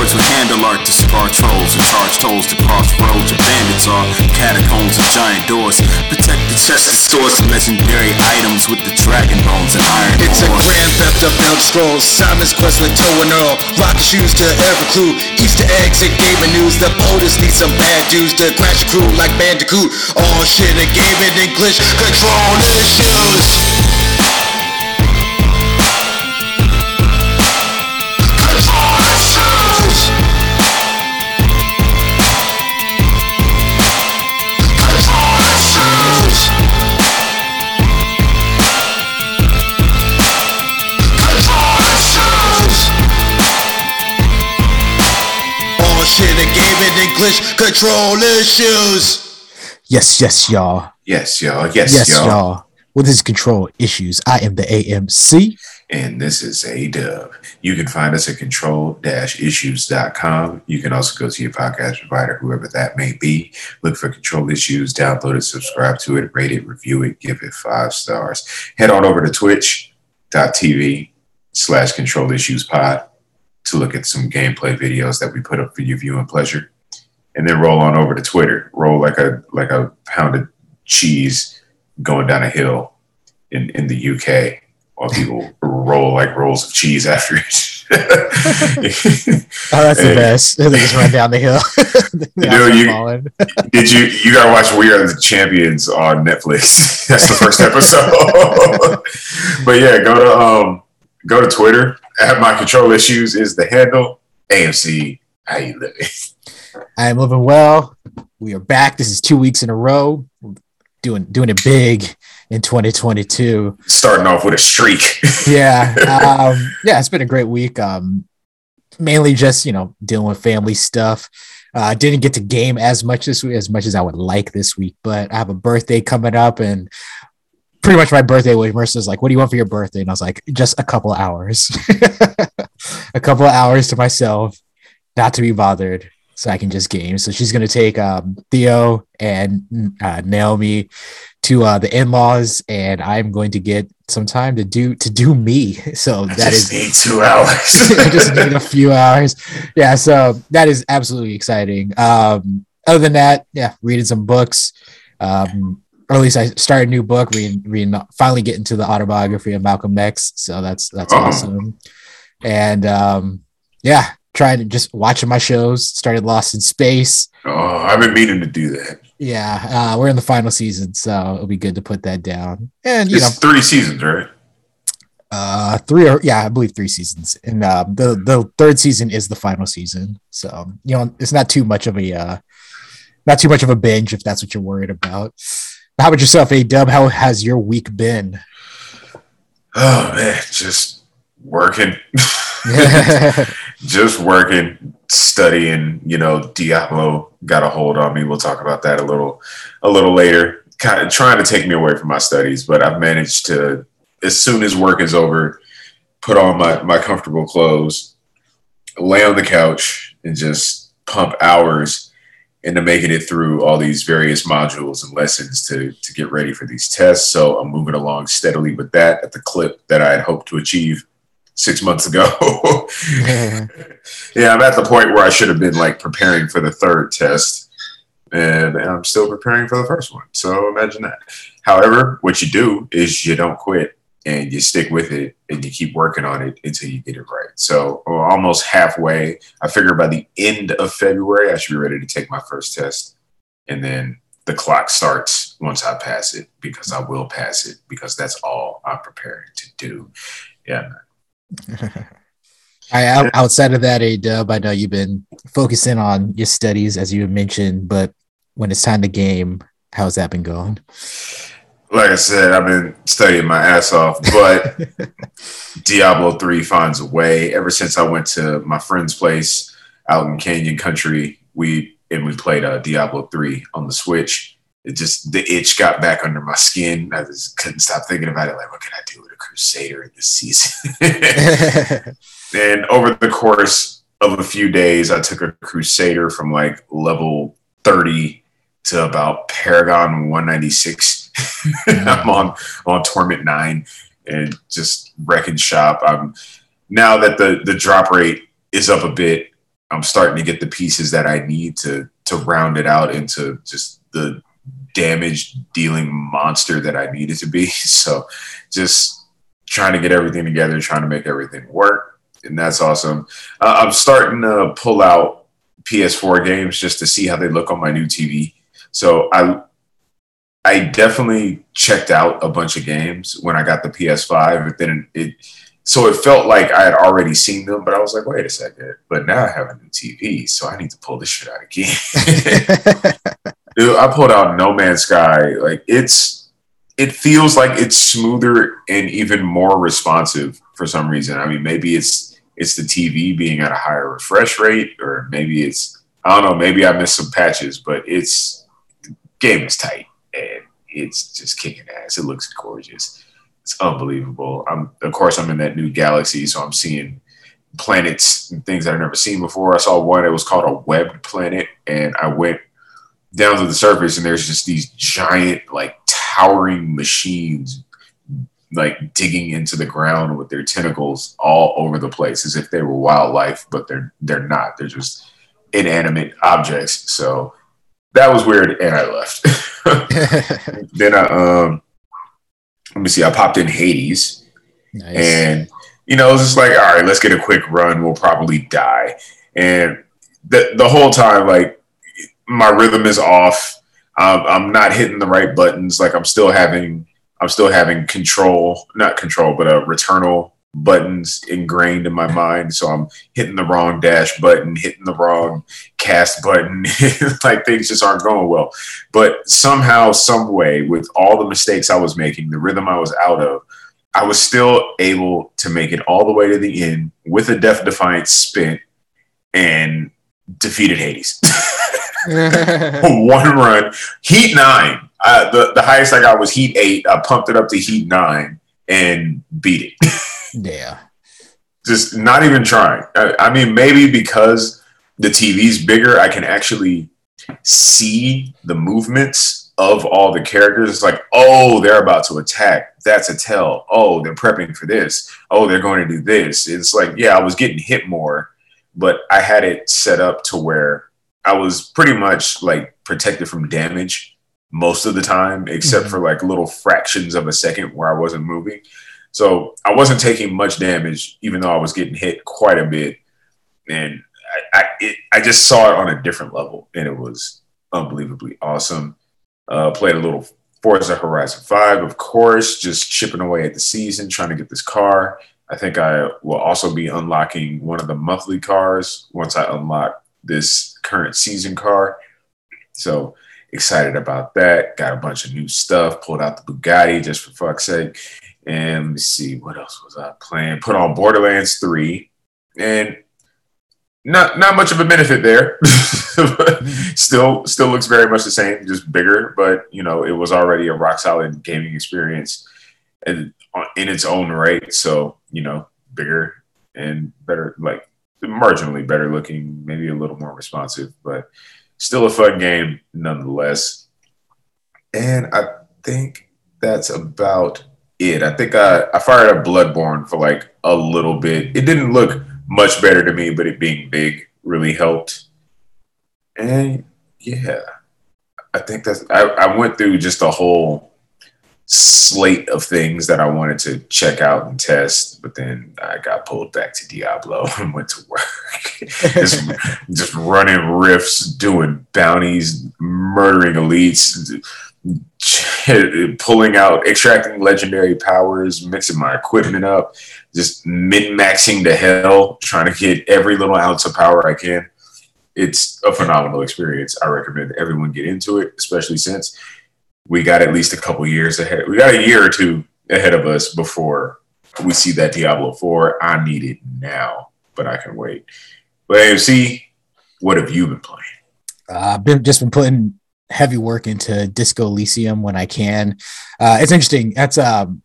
Androids with handle art to scar trolls and charge tolls to crossroads where bandits are. Catacombs and giant doors. Protect the chest and stores of legendary items with the dragon bones and iron It's a grand theft of Elder Scrolls. Simon's quest with Toe and Earl. Rocket shoes to every clue. Easter eggs and gaming news. The POTUS need some bad dudes to crash your crew like Bandicoot. All shit and gaming English. Control issues. Shit and gaming English. Control issues. Yes, yes, y'all. Yes, y'all. Yes, Yes, y'all. y'all. With his control issues, I am the AMC. And this is A Dub. You can find us at control-issues.com. You can also go to your podcast provider, whoever that may be. Look for Control Issues, download it, subscribe to it, rate it, review it, give it five stars. Head on over to twitch.tv slash control issues pod to look at some gameplay videos that we put up for your viewing pleasure. And then roll on over to Twitter. Roll like a like a pounded cheese going down a hill in, in the UK while people roll like rolls of cheese after it. Oh, that's the best. They just run down the hill. The You know, you- falling. Did you you gotta watch We Are the Champions on Netflix? That's the first episode. but yeah, go to um go to Twitter. At my control issues is the handle. AMC, how you living? I am living well. We are back. This is two weeks in a row. Doing doing it big in 2022. Starting off with a streak. Yeah. Um, yeah, it's been a great week. Um, mainly just, you know, dealing with family stuff. Uh, didn't get to game as much this week as much as I would like this week, but I have a birthday coming up and pretty much my birthday was Marissa's like, what do you want for your birthday? And I was like, just a couple hours, a couple of hours to myself, not to be bothered. So I can just game. So she's gonna take um, Theo and uh, Naomi to uh, the in-laws, and I'm going to get some time to do to do me. So I that just is need two hours. I just need a few hours. Yeah, so that is absolutely exciting. Um, other than that, yeah, reading some books. Um, or at least I started a new book, reading, reading finally getting to the autobiography of Malcolm X. So that's that's Oh. awesome. And um, yeah, trying to just watching my shows. Started Lost in Space. oh, I've been meaning to do that. Yeah, uh, we're in the final season, so it'll be good to put that down. And you know, three seasons, right? uh three or yeah i believe three seasons and uh the the third season is the final season so you know it's not too much of a uh not too much of a binge if that's what you're worried about how about yourself a dub how has your week been Oh man, just working. just working, studying. You know, Diablo got a hold on me. We'll talk about that a little, a little later. Kind of trying to take me away from my studies, but I've managed to, as soon as work is over, put on my my comfortable clothes, lay on the couch, and just pump hours into making it through all these various modules and lessons to to get ready for these tests. So I'm moving along steadily with that at the clip that I had hoped to achieve six months ago. yeah, I'm at the point where I should have been like preparing for the third test, and I'm still preparing for the first one. So imagine that. However, what you do is you don't quit and you stick with it and you keep working on it until you get it right. So almost halfway. I figure by the end of February, I should be ready to take my first test, and then the clock starts once I pass it because I will pass it because that's all I'm preparing to do. Yeah, I, outside of that, A Dub, I know you've been focusing on your studies as you mentioned, but when it's time to game, how's that been going? like I said, I've been studying my ass off, but Diablo 3 finds a way. Ever since I went to my friend's place out in Canyon Country, we and we played uh, Diablo 3 on the Switch. It just the itch got back under my skin. I just couldn't stop thinking about it. Like, what can I do Crusader in this season? and over the course of a few days, I took a Crusader from like level 30 to about Paragon 196. I'm on on Torment 9 and just wrecking shop. I'm now that the the drop rate is up a bit, I'm starting to get the pieces that I need to to round it out into just the damage dealing monster that I needed to be. So just trying to get everything together, trying to make everything work. And that's awesome. Uh, I'm starting to pull out PS4 games just to see how they look on my new TV. So I I definitely checked out a bunch of games when I got the PS5, but then it so it felt like I had already seen them, but I was like, wait a second. But now I have a new TV, so I need to pull this shit out again. Dude, I pulled out No Man's Sky. Like it's it feels like it's smoother and even more responsive for some reason. I mean, maybe it's it's the TV being at a higher refresh rate, or maybe it's I don't know, maybe I missed some patches, but it's game is tight and it's just kicking ass. It looks gorgeous. It's unbelievable. I'm of course I'm in that new galaxy, so I'm seeing planets and things that I've never seen before. I saw one, it was called a webbed planet, and I went down to the surface and there's just these giant, like towering machines like digging into the ground with their tentacles all over the place as if they were wildlife, but they're they're not. They're just inanimate objects. So that was weird, and I left. then I um, let me see. I popped in Hades, nice. and you know, it was just like, all right, let's get a quick run. We'll probably die, and the the whole time, like my rhythm is off. I'm not hitting the right buttons. Like I'm still having, I'm still having control, not control, but a returnal buttons ingrained in my mind. So I'm hitting the wrong dash button, hitting the wrong cast button. like things just aren't going well. But somehow, some way, with all the mistakes I was making, the rhythm I was out of, I was still able to make it all the way to the end with a Death Defiant spin and defeated Hades. One run, Heat nine. Uh, the the highest I got was Heat eight. I pumped it up to Heat nine and beat it. Yeah. Just not even trying. I, I mean, maybe because the TV's bigger, I can actually see the movements of all the characters. It's like, oh, they're about to attack. That's a tell. Oh, they're prepping for this. Oh, they're going to do this. It's like, yeah, I was getting hit more, but I had it set up to where I was pretty much like protected from damage most of the time, except mm-hmm. for like little fractions of a second where I wasn't moving. So I wasn't taking much damage, even though I was getting hit quite a bit. And I, I, it, I just saw it on a different level, and it was unbelievably awesome. Uh, played a little Forza Horizon 5, of course, just chipping away at the season, trying to get this car. I think I will also be unlocking one of the monthly cars once I unlock this current season car. So excited about that. Got a bunch of new stuff. Pulled out the Bugatti just for fuck's sake. And let me see, what else was I playing? Put on Borderlands 3. And not not much of a benefit there. still still looks very much the same, just bigger, but you know, it was already a rock solid gaming experience and uh, in its own right. So, you know, bigger and better like marginally better looking, maybe a little more responsive, but still a fun game nonetheless. And I think that's about it. I think I, I fired up Bloodborne for like a little bit. It didn't look much better to me, but it being big really helped. And yeah, I think that's I, I went through just a whole slate of things that I wanted to check out and test, but then I got pulled back to Diablo and went to work. just, just running rifts, doing bounties, murdering elites pulling out, extracting legendary powers, mixing my equipment up, just min maxing to hell, trying to get every little ounce of power I can. It's a phenomenal experience. I recommend everyone get into it, especially since we got at least a couple years ahead. We got a year or two ahead of us before we see that Diablo 4. I need it now, but I can wait. But AMC, what have you been playing? Uh, I've been just been putting heavy work into Disco Elysium when I can. Uh, it's interesting. That's um,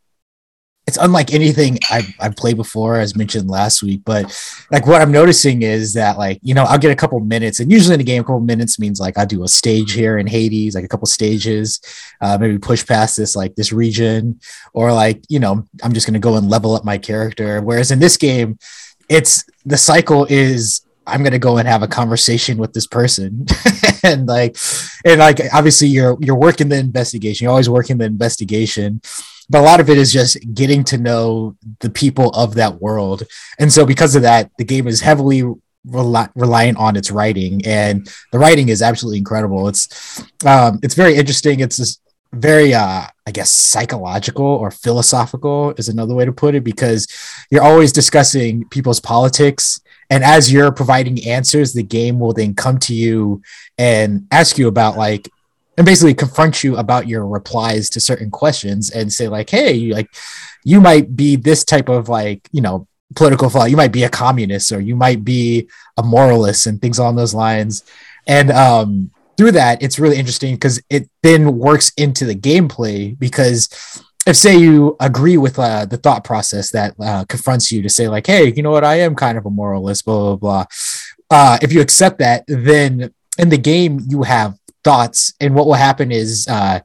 it's unlike anything I've, I've played before, as mentioned last week. But like what I'm noticing is that like you know I'll get a couple minutes, and usually in a game, a couple minutes means like I do a stage here in Hades, like a couple stages, uh, maybe push past this like this region, or like you know I'm just gonna go and level up my character. Whereas in this game, it's the cycle is I'm gonna go and have a conversation with this person, and like, and like, obviously, you're you're working the investigation. You're always working the investigation, but a lot of it is just getting to know the people of that world. And so, because of that, the game is heavily rely, reliant on its writing, and the writing is absolutely incredible. It's um, it's very interesting. It's this very uh i guess psychological or philosophical is another way to put it because you're always discussing people's politics and as you're providing answers the game will then come to you and ask you about like and basically confront you about your replies to certain questions and say like hey like you might be this type of like you know political flaw you might be a communist or you might be a moralist and things along those lines. And um through that it's really interesting because it then works into the gameplay because if say you agree with uh, the thought process that uh, confronts you to say like hey you know what? I am kind of a moralist blah blah blah. Uh, if you accept that then in the game you have thoughts and what will happen is uh,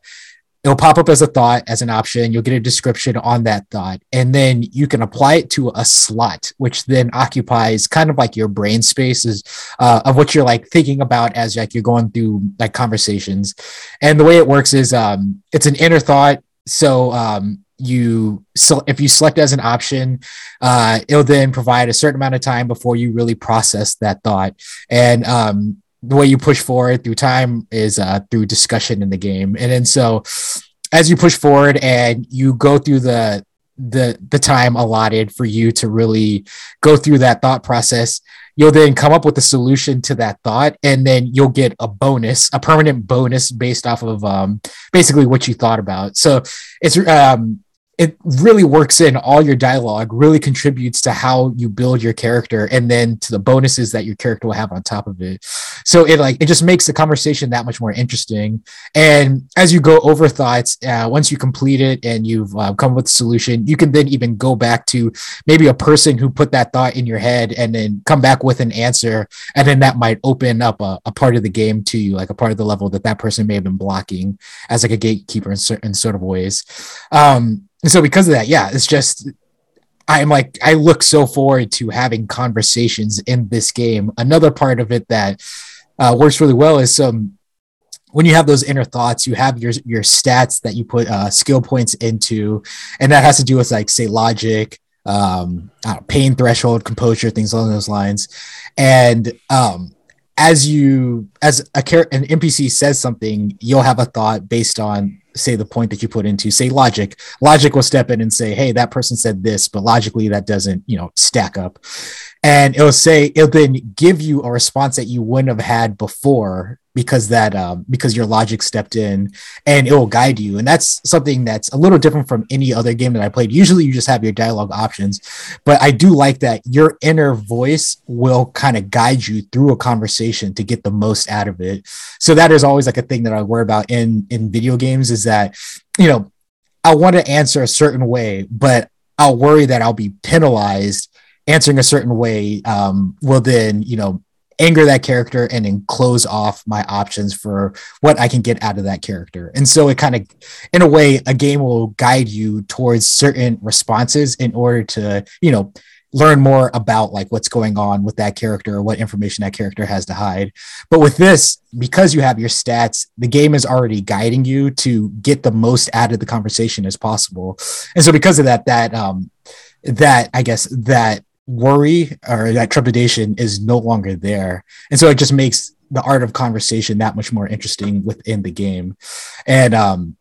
it'll pop up as a thought as an option. You'll get a description on that thought and then you can apply it to a slot which then occupies kind of like your brain spaces uh, of what you're like thinking about as like you're going through like conversations. And the way it works is um, it's an inner thought. So um, you so if you select as an option uh, it'll then provide a certain amount of time before you really process that thought. And um, the way you push forward through time is uh, through discussion in the game. And then so as you push forward and you go through the the the time allotted for you to really go through that thought process you'll then come up with a solution to that thought. And then you'll get a bonus a permanent bonus based off of um, basically what you thought about. So it's um, it really works in all your dialogue really contributes to how you build your character and then to the bonuses that your character will have on top of it. So it like it just makes the conversation that much more interesting. And as you go over thoughts uh, once you complete it and you've uh, come with a solution you can then even go back to maybe a person who put that thought in your head and then come back with an answer. And then that might open up a, a part of the game to you like a part of the level that that person may have been blocking as like a gatekeeper in certain sort of ways. Um and so because of that, yeah, it's just I'm like I look so forward to having conversations in this game. Another part of it that uh, works really well is um when you have those inner thoughts, you have your your stats that you put uh, skill points into, and that has to do with like say logic, um, know, pain threshold, composure, things along those lines. And um, as you as a an NPC says something, you'll have a thought based on say the point that you put into say logic. Logic will step in and say hey that person said this but logically that doesn't you know stack up. And it'll say it'll then give you a response that you wouldn't have had before because that um, because your logic stepped in and it will guide you. And that's something that's a little different from any other game that i played. Usually you just have your dialogue options but i do like that your inner voice will kind of guide you through a conversation to get the most out of it. So that is always like a thing that i worry about in in video games is that you know i want to answer a certain way but i'll worry that i'll be penalized answering a certain way um, will then you know anger that character and then close off my options for what I can get out of that character. And so it kind of, in a way, a game will guide you towards certain responses in order to, you know, learn more about like what's going on with that character or what information that character has to hide. But with this, because you have your stats, the game is already guiding you to get the most out of the conversation as possible. And so because of that, that um that I guess that worry or that trepidation is no longer there. And so it just makes the art of conversation that much more interesting within the game. And um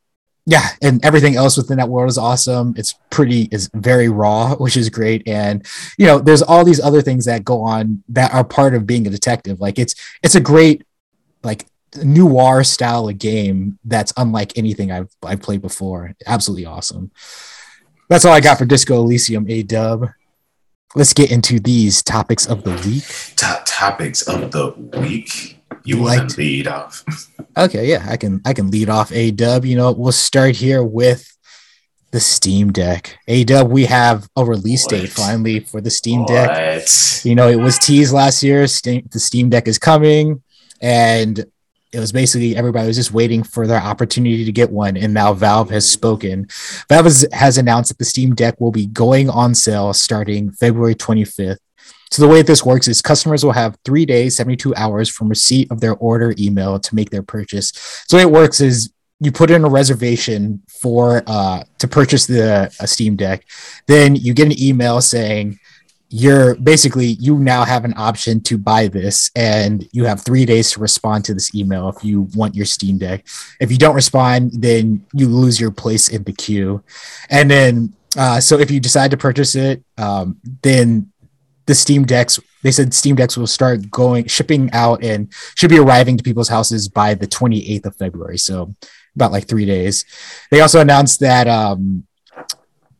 yeah, and everything else within that world is awesome. It's pretty is very raw, which is great. And you know, there's all these other things that go on that are part of being a detective. Like it's it's a great like noir style of game that's unlike anything I've I've played before. Absolutely awesome. That's all I got for Disco Elysium A dub let's get into these topics of the week. Top topics of the week. You, like to lead off? Okay, yeah, I can. I can lead off a dub. You know, we'll start here with the Steam Deck. A dub, we have a release what? date finally for the Steam what? Deck. You know, it was teased last year. Steam, the Steam Deck is coming, and it was basically everybody was just waiting for their opportunity to get one and now valve has spoken valve has, has announced that the steam deck will be going on sale starting february 25th so the way this works is customers will have three days, 72 hours from receipt of their order email to make their purchase. So the way it works is you put in a reservation for uh, to purchase the Steam Deck, then you get an email saying you're basically you now have an option to buy this and you have three days to respond to this email if you want your steam deck. If you don't respond then you lose your place in the queue. And then uh, so if you decide to purchase it um, then the steam decks they said steam decks will start going shipping out and should be arriving to people's houses by the 28th of february so about like three days they also announced that um,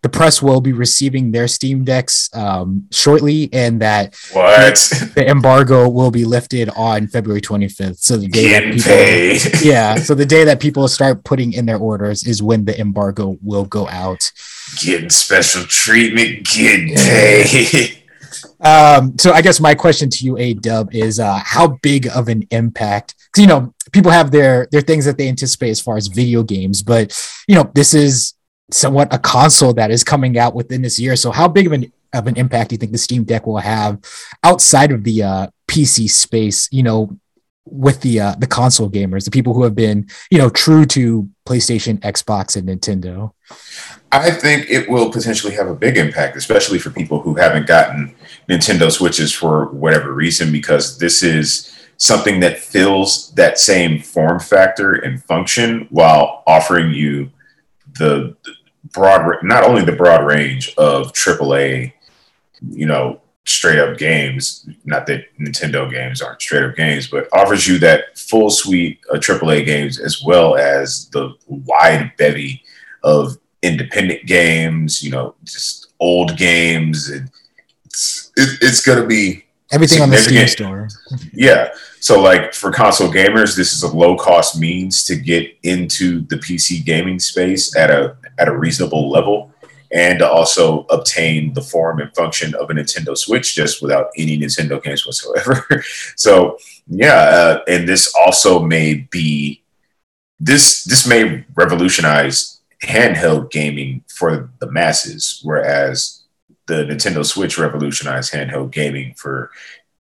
the press will be receiving their Steam decks um, shortly, and that what the embargo will be lifted on February 25th. So the day that paid. people, yeah, so the day that people start putting in their orders is when the embargo will go out. Getting special treatment, getting paid. Um, so I guess my question to you, A Dub, is uh, how big of an impact? Because you know people have their their things that they anticipate as far as video games, but you know this is somewhat a console that is coming out within this year. So how big of an of an impact do you think the Steam Deck will have outside of the uh, PC space? You know, with the uh, the console gamers, the people who have been you know true to PlayStation, Xbox, and Nintendo. I think it will potentially have a big impact, especially for people who haven't gotten Nintendo Switches for whatever reason, because this is something that fills that same form factor and function while offering you the broad, not only the broad range of AAA, you know, straight up games. Not that Nintendo games aren't straight up games, but offers you that full suite of AAA games as well as the wide bevy of independent games. You know, just old games, and it's it, it's gonna be everything on the Steam store. yeah. So like for console gamers, this is a low cost means to get into the PC gaming space at a at a reasonable level and to also obtain the form and function of a Nintendo Switch just without any Nintendo games whatsoever. so yeah, uh, and this also may be this this may revolutionize handheld gaming for the masses, whereas the Nintendo Switch revolutionized handheld gaming for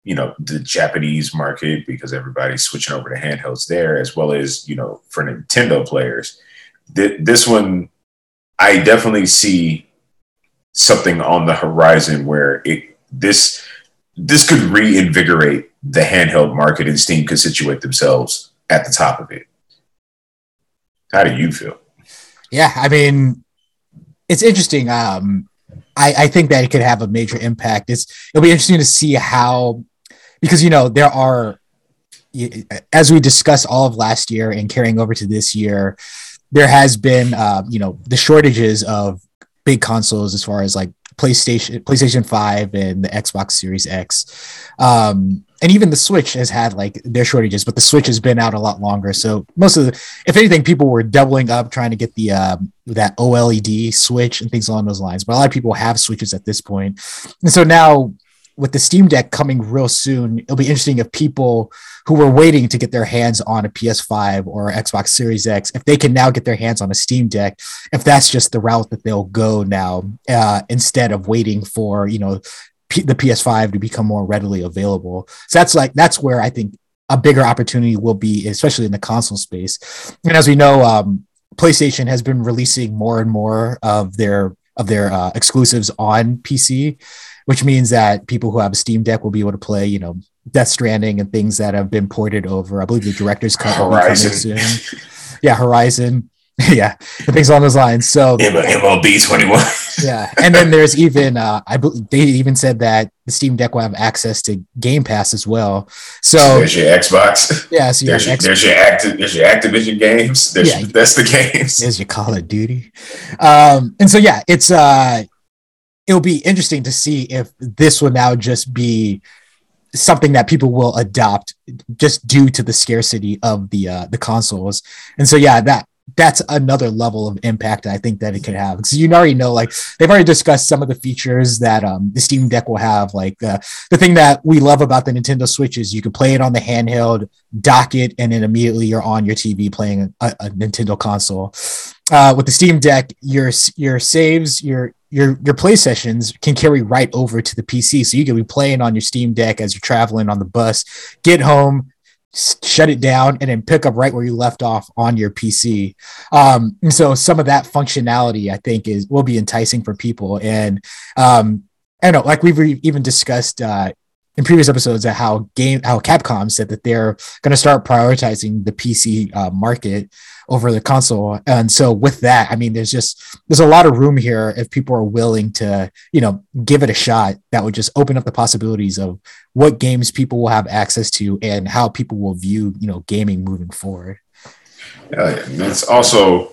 you know the Japanese market because everybody's switching over to handhelds there, as well as you know for Nintendo players. Th- this one, I definitely see something on the horizon where it this this could reinvigorate the handheld market, and Steam could situate themselves at the top of it. How do you feel? Yeah, I mean, it's interesting. Um, I, I think that it could have a major impact. It's it'll be interesting to see how because you know there are as we discussed all of last year and carrying over to this year, there has been uh, you know the shortages of big consoles as far as like PlayStation, PlayStation Five, and the Xbox Series X, um, and even the Switch has had like their shortages, but the Switch has been out a lot longer. So most of the, if anything, people were doubling up trying to get the um, that OLED Switch and things along those lines. But a lot of people have Switches at this point, and so now with the Steam Deck coming real soon, it'll be interesting if people who were waiting to get their hands on a PS5 or Xbox Series X, if they can now get their hands on a Steam Deck, if that's just the route that they'll go now, uh, instead of waiting for you know P- the PS5 to become more readily available. So that's like that's where I think a bigger opportunity will be, especially in the console space. And as we know, um, PlayStation has been releasing more and more of their of their uh, exclusives on PC which means that people who have a Steam Deck will be able to play, you know, Death Stranding and things that have been ported over. I believe the director's cut Horizon. soon. Yeah, Horizon. yeah, things along those lines. So MLB twenty one. yeah, and then there's even uh, I they even said that the Steam Deck will have access to Game Pass as well. So there's your Xbox. Yeah, so there's, your, X- there's your Acti- there's your Activision games. There's Yeah. that's the games. There's your Call of Duty. Um, and so yeah, it's uh it'll be interesting to see if this will now just be something that people will adopt just due to the scarcity of the uh the consoles. And so yeah, that that's another level of impact I think that it could have because you already know like they've already discussed some of the features that um, the Steam Deck will have like uh, the thing that we love about the Nintendo Switch is you can play it on the handheld dock it and then immediately you're on your TV playing a, a Nintendo console uh, with the Steam Deck, your your saves, your your your play sessions can carry right over to the PC. So you can be playing on your Steam Deck as you're traveling on the bus, get home, shut it down, and then pick up right where you left off on your PC. Um, and so some of that functionality, I think, is will be enticing for people. And um, I don't know, like we've even discussed uh, in previous episodes how game how Capcom said that they're going to start prioritizing the PC uh, market over the console. And so with that, I mean, there's just there's a lot of room here if people are willing to, you know, give it a shot. That would just open up the possibilities of what games people will have access to and how people will view, you know, gaming moving forward. Uh, it's also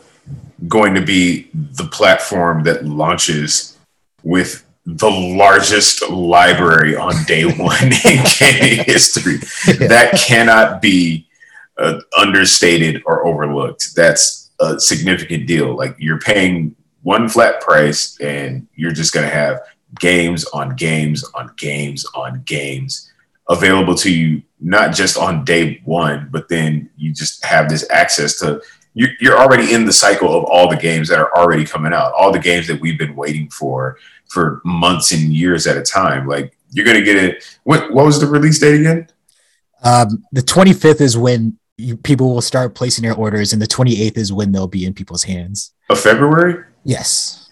going to be the platform that launches with the largest library on day one in gaming history. That cannot be uh, understated or overlooked. That's a significant deal. Like you're paying one flat price and you're just going to have games on games on games on games available to you, not just on day one, but then you just have this access to. You're already in the cycle of all the games that are already coming out, all the games that we've been waiting for for months and years at a time. Like you're gonna get it. What what was the release date again? Um, the 25th is when you, people will start placing their orders, and the 28th is when they'll be in people's hands. Of February? Yes.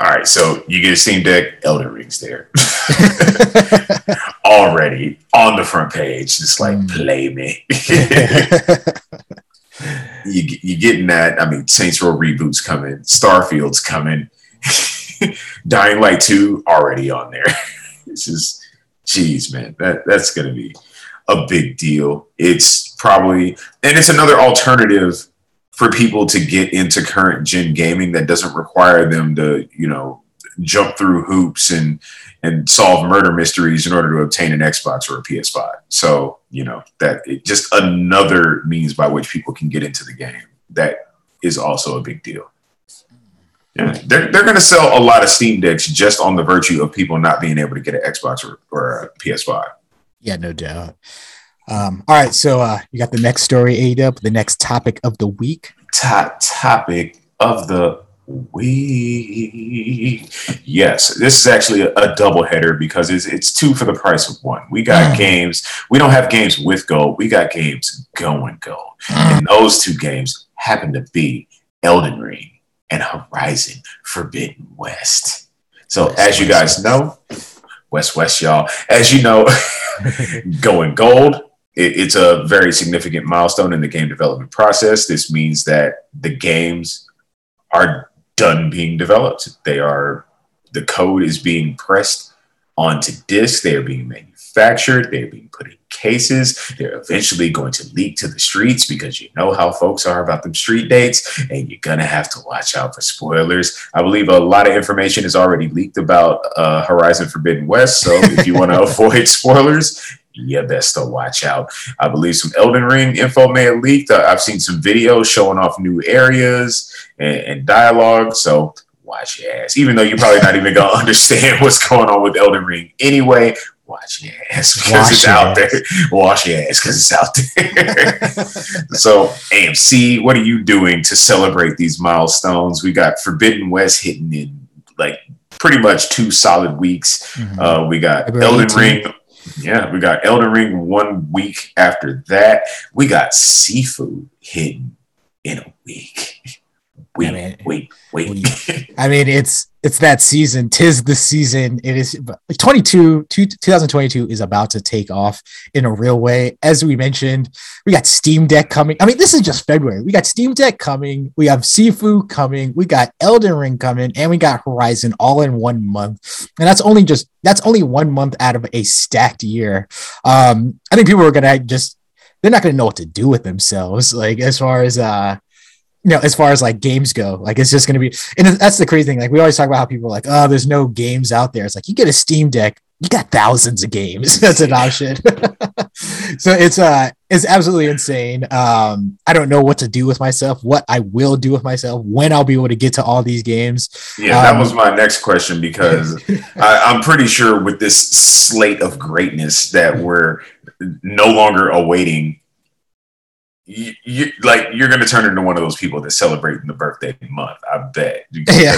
All right, so you get a Steam Deck, Elden Ring's there already on the front page. Just like mm. play me. you you getting that? I mean, Saints Row reboots coming, Starfield's coming, Dying Light two already on there. it's just, geez, man, that that's gonna be a big deal. It's probably, and it's another alternative for people to get into current gen gaming that doesn't require them to, you know, jump through hoops and and solve murder mysteries in order to obtain an Xbox or a PS5. So, you know, that it, just another means by which people can get into the game. That is also a big deal. Yeah, they're, they're going to sell a lot of Steam Decks just on the virtue of people not being able to get an Xbox or, or a PS5. Yeah, no doubt. Um, all right, so uh, you got the next story, ADub, the next topic of the week. Top topic of the week. Yes, this is actually a, a double header because it's it's two for the price of one. We got mm. games. We don't have games with gold. We got games going gold, mm. and those two games happen to be Elden Ring and Horizon Forbidden West. So, as you guys know, West West, y'all. As you know, going gold, it, it's a very significant milestone in the game development process. This means that the games are done being developed. They are the code is being pressed onto disk. They are being manufactured. They are being put in cases. They're eventually going to leak to the streets because you know how folks are about them street dates, and you're gonna have to watch out for spoilers. I believe a lot of information is already leaked about uh, Horizon Forbidden West, so if you want to avoid spoilers, you best to watch out. I believe some Elden Ring info may have leaked. Uh, I've seen some videos showing off new areas and, and dialogue, so watch your ass. Even though you're probably not even gonna understand what's going on with Elden Ring anyway, watch your ass because wash it's out ass. there. Wash your ass because it's out there. so, AMC, what are you doing to celebrate these milestones? We got Forbidden West hitting in like pretty much two solid weeks. Mm-hmm. Uh, we got February Elden 18th. Ring. Yeah, we got Elden Ring one week after that. We got Sifu hitting in a week. Wait, I mean, wait, wait. I mean, it's it's that season. Tis the season. It is 22, 2022 is about to take off in a real way. As we mentioned, we got Steam Deck coming. I mean, this is just February. We got Steam Deck coming. We have Sifu coming. We got Elden Ring coming, and we got Horizon all in one month. And that's only just that's only one month out of a stacked year. Um, I think people are gonna just they're not gonna know what to do with themselves. Like as far as uh you know, as far as like games go, like it's just going to be, and that's the crazy thing. Like we always talk about how people are like, oh, there's no games out there. It's like you get a Steam Deck, you got thousands of games. that's an option. so it's uh, it's absolutely insane. Um, I don't know what to do with myself, what I will do with myself, when I'll be able to get to all these games. Yeah, um, that was my next question because I, I'm pretty sure with this slate of greatness that we're no longer awaiting you, you like you're gonna turn into one of those people that celebrating the birthday month. I bet. Yeah.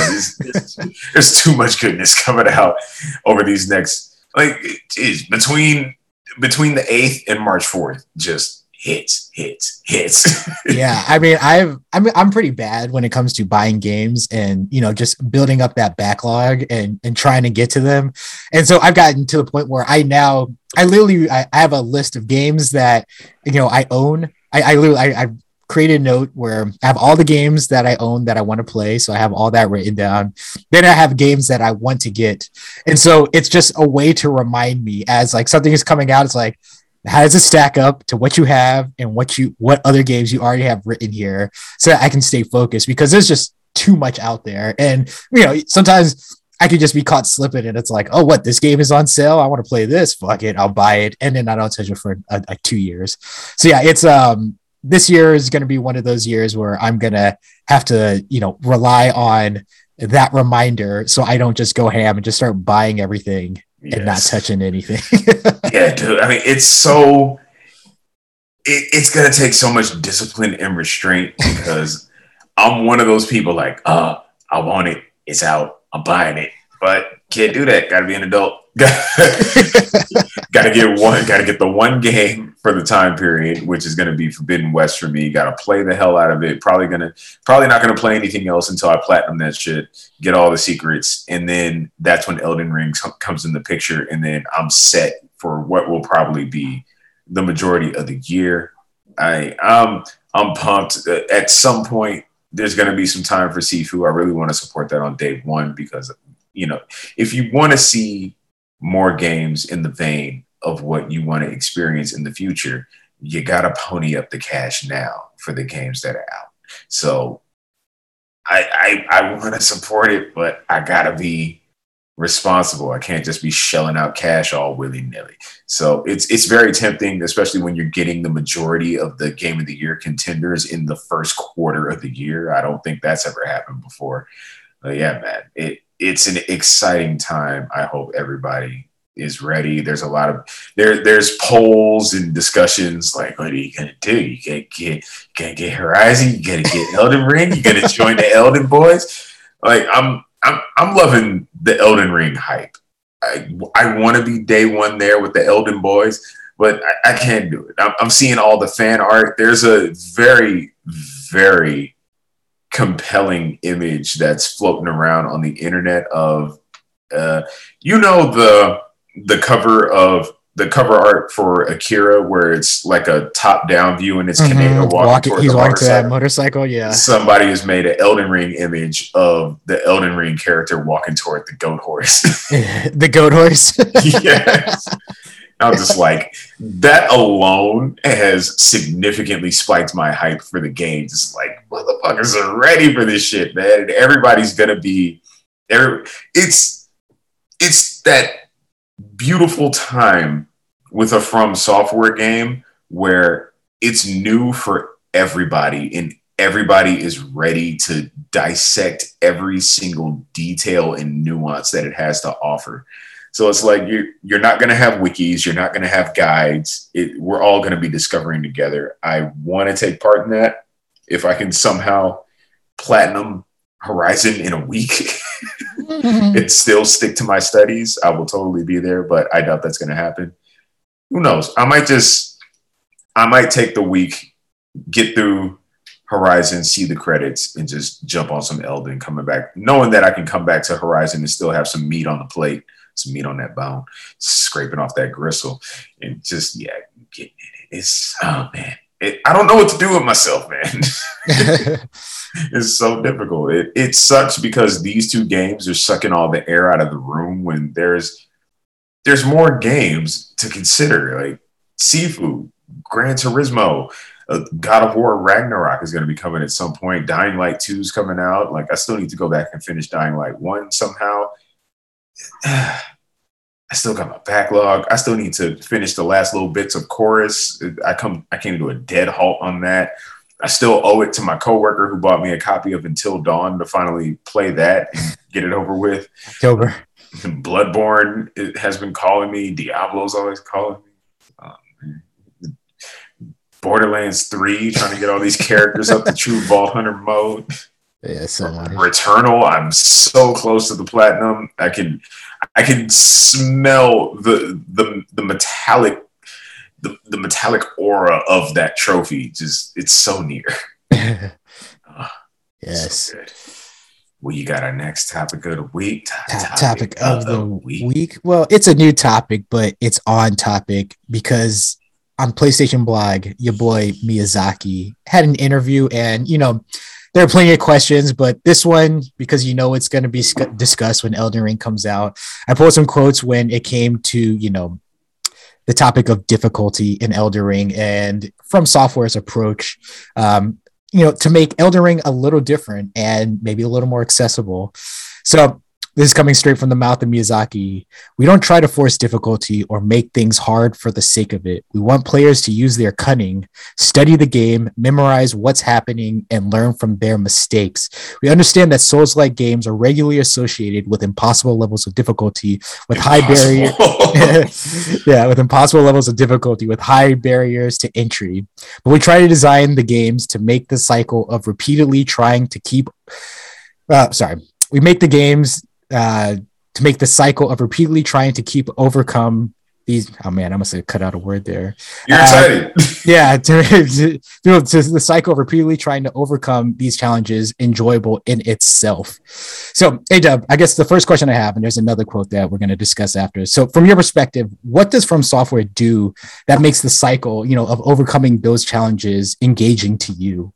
There's, too much goodness coming out over these next like geez, between between the eighth and March fourth. Just hits, hits, hits. yeah, I mean, I've I'm I'm pretty bad when it comes to buying games and you know just building up that backlog and and trying to get to them. And so I've gotten to the point where I now I literally I, I have a list of games that you know I own. I I literally I, I created a note where I have all the games that I own that I want to play. So I have all that written down. Then I have games that I want to get. And so it's just a way to remind me as like something is coming out. It's like, how does it stack up to what you have and what you what other games you already have written here so that I can stay focused because there's just too much out there. And you know, sometimes I could just be caught slipping and it's like, oh, what this game is on sale. I want to play this. Fuck it. I'll buy it. And then I don't touch it for uh, like two years. So yeah, it's um this year is going to be one of those years where I'm going to have to, you know, rely on that reminder so I don't just go ham and just start buying everything yes. and not touching anything. yeah, dude. I mean, it's so it, it's going to take so much discipline and restraint because I'm one of those people like, uh, I want it. It's out. I'm buying it. But can't do that. Got to be an adult. got to get one. Got to get the one game for the time period, which is going to be Forbidden West for me. Got to play the hell out of it. Probably gonna, probably not to play anything else until I platinum that shit, get all the secrets, and then that's when Elden Ring comes in the picture, and then I'm set for what will probably be the majority of the year. I um I'm pumped. At some point, there's going to be some time for Sifu. I really want to support that on day one because you know, if you want to see more games in the vein of what you want to experience in the future, you got to pony up the cash now for the games that are out. So I I, I want to support it, but I got to be responsible. I can't just be shelling out cash all willy nilly. So it's it's very tempting, especially when you're getting the majority of the game of the year contenders in the first quarter of the year. I don't think that's ever happened before. But yeah, man, it it's an exciting time. I hope everybody is ready. There's a lot of there. There's polls and discussions like, what are you gonna do? You gotta get, you gotta get Horizon. You gotta get Elden Ring. You gotta join the Elden Boys. Like I'm, I'm, I'm loving the Elden Ring hype. I, I want to be day one there with the Elden Boys, but I, I can't do it. I'm, I'm seeing all the fan art. There's a very, very compelling image that's floating around on the internet of uh, you know the the cover of the cover art for Akira where it's like a top down view and it's mm-hmm. Kaneda walking, walking he's walking to that motorcycle yeah somebody has made an Elden Ring image of the Elden Ring character walking toward the goat horse the goat horse yes I'm just like that alone has significantly spiked my hype for the game. Just like motherfuckers are ready for this shit, man. And everybody's gonna be. Every, it's it's that beautiful time with a From Software game where it's new for everybody and everybody is ready to dissect every single detail and nuance that it has to offer. So it's like you're you're not going to have wikis, you're not going to have guides. It, we're all going to be discovering together. I want to take part in that. If I can somehow platinum Horizon in a week Mm-hmm. and still stick to my studies, I will totally be there. But I doubt that's going to happen. Who knows? I might just I might take the week, get through Horizon, see the credits, and just jump on some Elden coming back, knowing that I can come back to Horizon and still have some meat on the plate some meat on that bone, scraping off that gristle, and just yeah, getting it. It's oh man, it, I don't know what to do with myself, man. it's so difficult. It it sucks because these two games are sucking all the air out of the room when there's there's more games to consider, like Sifu, Gran Turismo. Uh, God of War Ragnarok is going to be coming at some point. Dying Light 2 is coming out. Like, I still need to go back and finish Dying Light 1 somehow. I still got my backlog. I still need to finish the last little bits of chorus. I come I came to a dead halt on that. I still owe it to my coworker who bought me a copy of Until Dawn to finally play that and get it over with. October. Bloodborne has been calling me. Diablo's always calling me. Um, Borderlands 3, trying to get all these characters up to true Vault Hunter mode. Yeah, so much. Returnal, I'm so close to the platinum. I can I can smell the the the metallic the, the metallic aura of that trophy. Just it's so near. Oh, yes. so well, you got our next topic of the week. Top topic of the week. Well, it's a new topic, but it's on topic because on PlayStation Blog, your boy Miyazaki had an interview, and you know there are plenty of questions, but this one because you know it's going to be sc- discussed when Elden Ring comes out. I pulled some quotes when it came to you know the topic of difficulty in Elden Ring and from Software's approach. Um, you know, to make Elden Ring a little different and maybe a little more accessible. So this is coming straight from the mouth of Miyazaki. We don't try to force difficulty or make things hard for the sake of it. We want players to use their cunning, study the game, memorize what's happening, and learn from their mistakes. We understand that Souls like games are regularly associated with impossible levels of difficulty, with high barriers. yeah, with impossible levels of difficulty, with high barriers to entry. But we try to design the games to make the cycle of repeatedly trying to keep. Uh, sorry, we make the games uh, to make the cycle of repeatedly trying to keep overcome these. Oh man, I must have cut out a word there. You're Uh, excited. yeah, to, to, to, to the cycle of repeatedly trying to overcome these challenges enjoyable in itself. So, hey, Dub, I guess the first question I have, and there's another quote that we're going to discuss after. So, from your perspective, what does From Software do that makes the cycle, you know, of overcoming those challenges engaging to you?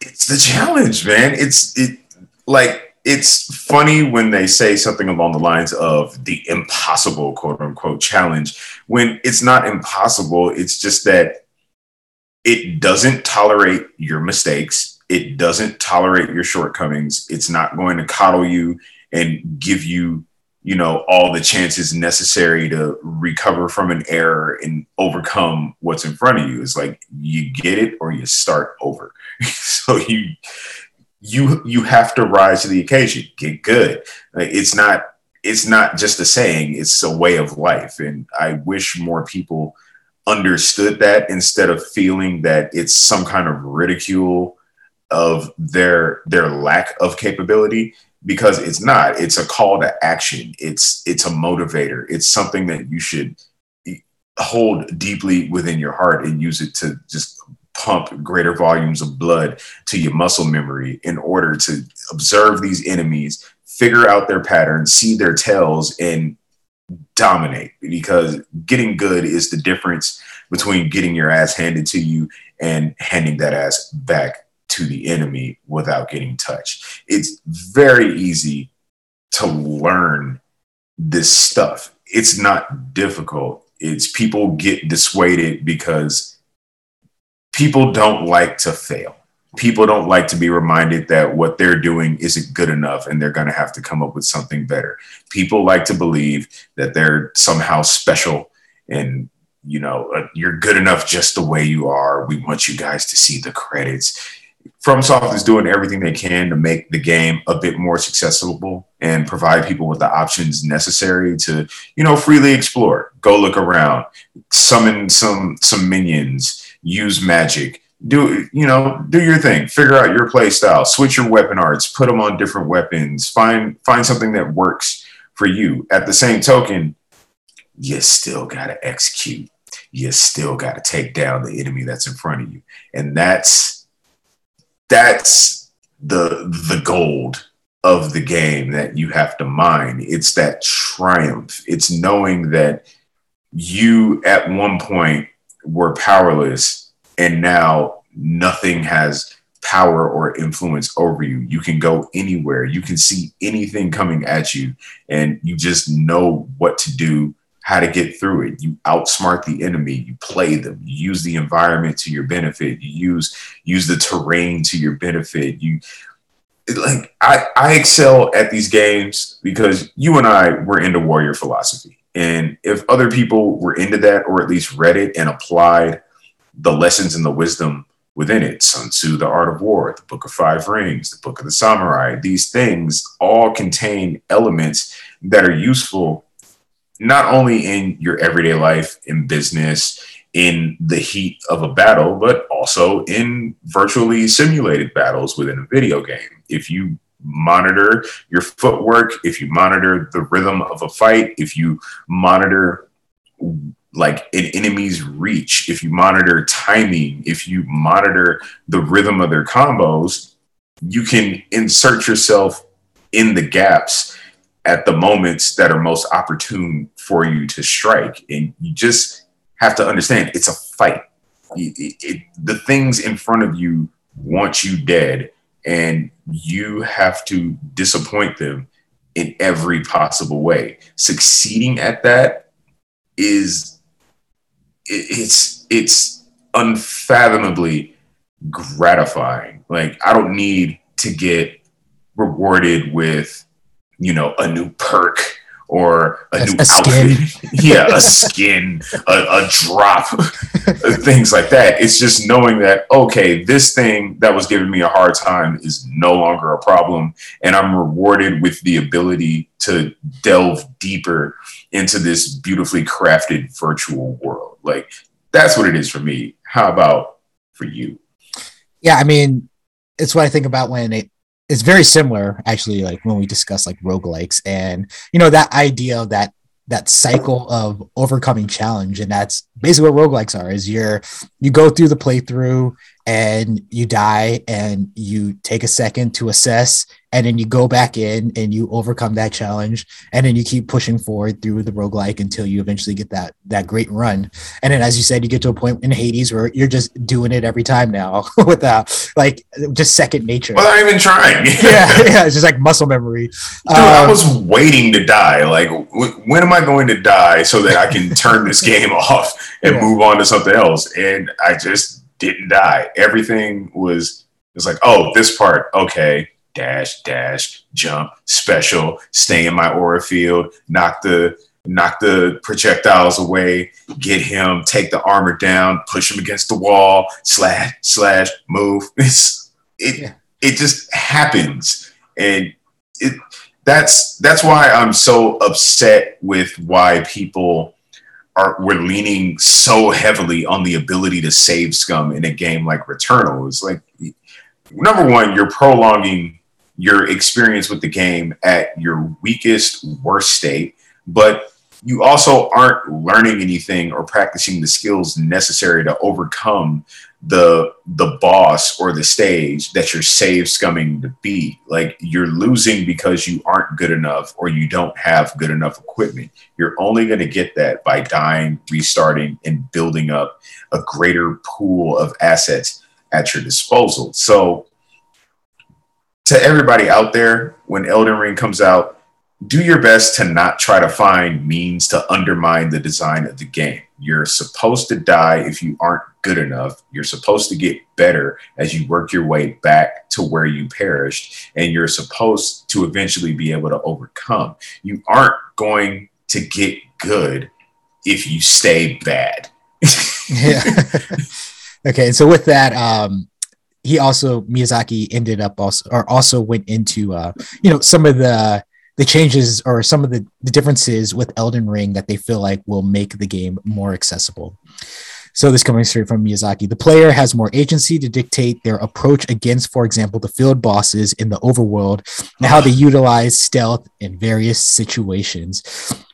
it's the challenge, man. It's it like it's funny when they say something along the lines of the impossible quote unquote challenge when it's not impossible. It's just that it doesn't tolerate your mistakes. It doesn't tolerate your shortcomings. It's not going to coddle you and give you, you know, all the chances necessary to recover from an error and overcome what's in front of you. It's like you get it or you start over. so you you you have to rise to the occasion. Get good. Like, it's not it's not just a saying. It's a way of life, and I wish more people understood that instead of feeling that it's some kind of ridicule of their their lack of capability because it's not it's a call to action it's it's a motivator it's something that you should hold deeply within your heart and use it to just pump greater volumes of blood to your muscle memory in order to observe these enemies figure out their patterns see their tails and dominate because getting good is the difference between getting your ass handed to you and handing that ass back to the enemy without getting touched. It's very easy to learn this stuff. It's not difficult. It's people get dissuaded because people don't like to fail. People don't like to be reminded that what they're doing isn't good enough and they're going to have to come up with something better. People like to believe that they're somehow special and you know, uh, you're good enough just the way you are. We want you guys to see the credits. FromSoft is doing everything they can to make the game a bit more accessible and provide people with the options necessary to, you know, freely explore, go look around, summon some some minions, use magic, do you know, do your thing, figure out your play style, switch your weapon arts, put them on different weapons, find find something that works for you. At the same token, you still gotta execute. You still gotta take down the enemy that's in front of you, and that's that's the the gold of the game that you have to mine. It's that triumph. It's knowing that you at one point were powerless and now nothing has power or influence over you. You can go anywhere. You can see anything coming at you and you just know what to do, how to get through it. You outsmart the enemy, you play them, you use the environment to your benefit, you use use the terrain to your benefit. You like I, I excel at these games because you and I were into warrior philosophy. And if other people were into that or at least read it and applied the lessons and the wisdom within it, Sun Tzu, The Art of War, The Book of Five Rings, The Book of the Samurai, these things all contain elements that are useful not only in your everyday life, in business, in the heat of a battle, but also in virtually simulated battles within a video game. If you monitor your footwork, if you monitor the rhythm of a fight, if you monitor like an enemy's reach, if you monitor timing, if you monitor the rhythm of their combos, you can insert yourself in the gaps at the moments that are most opportune for you to strike. And you just have to understand it's a fight. It, it, the things in front of you want you dead, and you have to disappoint them in every possible way. Succeeding at that is it's it's unfathomably gratifying. Like I don't need to get rewarded with you know a new perk or a, a new a outfit. yeah, a skin, a, a drop, things like that. It's just knowing that, okay, this thing that was giving me a hard time is no longer a problem. And I'm rewarded with the ability to delve deeper into this beautifully crafted virtual world. Like, that's what it is for me. How about for you? Yeah, I mean, it's what I think about when it it's very similar actually like when we discuss like roguelikes and you know that idea of that that cycle of overcoming challenge and that's basically what roguelikes are is you're you go through the playthrough and you die and you take a second to assess and then you go back in and you overcome that challenge and then you keep pushing forward through the roguelike until you eventually get that that great run. And then as you said you get to a point in hades where you're just doing it every time now without like just second nature. Well i'm even trying. Yeah yeah it's just like muscle memory. Dude, um, i was waiting to die. Like w- when am i going to die so that i can turn this game off and yeah. move on to something else? And i just didn't die. Everything was was like, oh, this part, okay, dash, dash, jump, special, stay in my aura field, knock the knock the projectiles away, get him, take the armor down, push him against the wall, slash, slash, move. It's it yeah. it just happens. And it that's that's why I'm so upset with why people are we're leaning so heavily on the ability to save scum in a game like Returnal. It's like number one, you're prolonging your experience with the game at your weakest, worst state, but you also aren't learning anything or practicing the skills necessary to overcome the the boss or the stage that you're save scumming to beat. Like you're losing because you aren't good enough or you don't have good enough equipment. You're only going to get that by dying, restarting, and building up a greater pool of assets at your disposal. So to everybody out there, when Elden Ring comes out, do your best to not try to find means to undermine the design of the game. You're supposed to die if you aren't good enough. You're supposed to get better as you work your way back to where you perished, and you're supposed to eventually be able to overcome. You aren't going to get good if you stay bad. yeah. okay, so with that, um, he also Miyazaki ended up also or also went into uh, you know some of the the changes or some of the, the differences with Elden Ring that they feel like will make the game more accessible. So this coming straight from Miyazaki. The player has more agency to dictate their approach against, for example, the field bosses in the overworld and how they utilize stealth in various situations.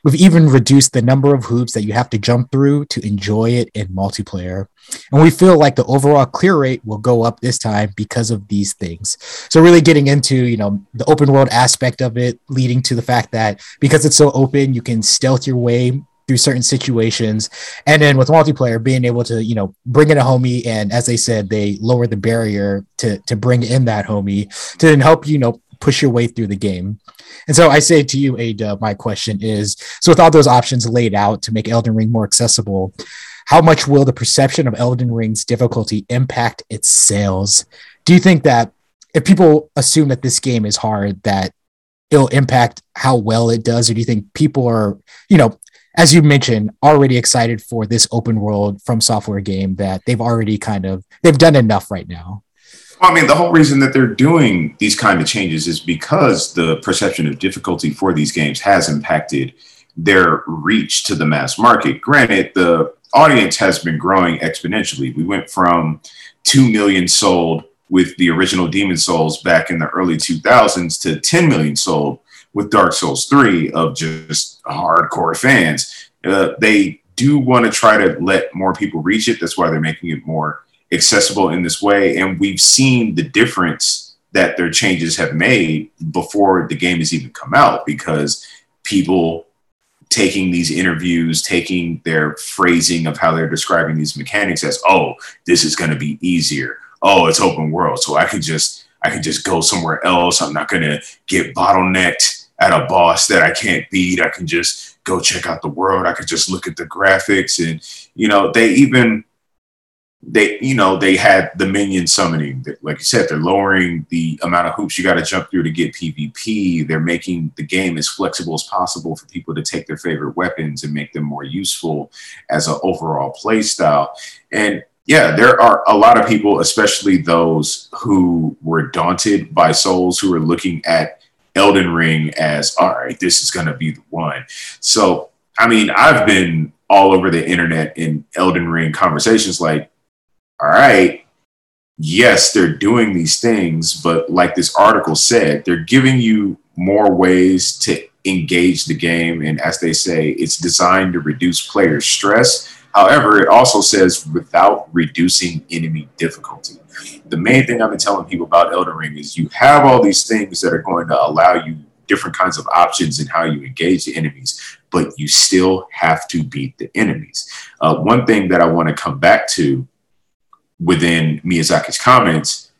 We've even reduced the number of hoops that you have to jump through to enjoy it in multiplayer. And we feel like the overall clear rate will go up this time because of these things. So really getting into, you know, the open world aspect of it, leading to the fact that because it's so open, you can stealth your way through certain situations. And then with multiplayer, being able to, you know, bring in a homie. And as they said, they lower the barrier to, to bring in that homie to then help, you know, push your way through the game. And so I say to you, Ada, my question is so with all those options laid out to make Elden Ring more accessible, how much will the perception of Elden Ring's difficulty impact its sales? Do you think that if people assume that this game is hard, that it'll impact how well it does, or do you think people are, you know, as you mentioned, already excited for this open world from software game that they've already kind of they've done enough right now. Well, I mean, the whole reason that they're doing these kind of changes is because the perception of difficulty for these games has impacted their reach to the mass market. Granted, the audience has been growing exponentially. We went from 2 million sold with the original Demon Souls back in the early 2000s to 10 million sold with Dark Souls 3 of just hardcore fans. Uh, they do want to try to let more people reach it. That's why they're making it more accessible in this way. And we've seen the difference that their changes have made before the game has even come out because people taking these interviews, taking their phrasing of how they're describing these mechanics as, oh, this is going to be easier. Oh, it's open world. So I can just, I can just go somewhere else. I'm not going to get bottlenecked at a boss that I can't beat. I can just go check out the world. I could just look at the graphics and, you know, they even, they you know they had the minion summoning like you said they're lowering the amount of hoops you got to jump through to get pvp they're making the game as flexible as possible for people to take their favorite weapons and make them more useful as an overall play style and yeah there are a lot of people especially those who were daunted by souls who are looking at elden ring as all right this is going to be the one so i mean i've been all over the internet in elden ring conversations like all right, yes, they're doing these things, but like this article said, they're giving you more ways to engage the game. And as they say, it's designed to reduce player stress. However, it also says without reducing enemy difficulty. The main thing I've been telling people about Elden Ring is you have all these things that are going to allow you different kinds of options in how you engage the enemies, but you still have to beat the enemies. Uh, one thing that I want to come back to within Miyazaki's comments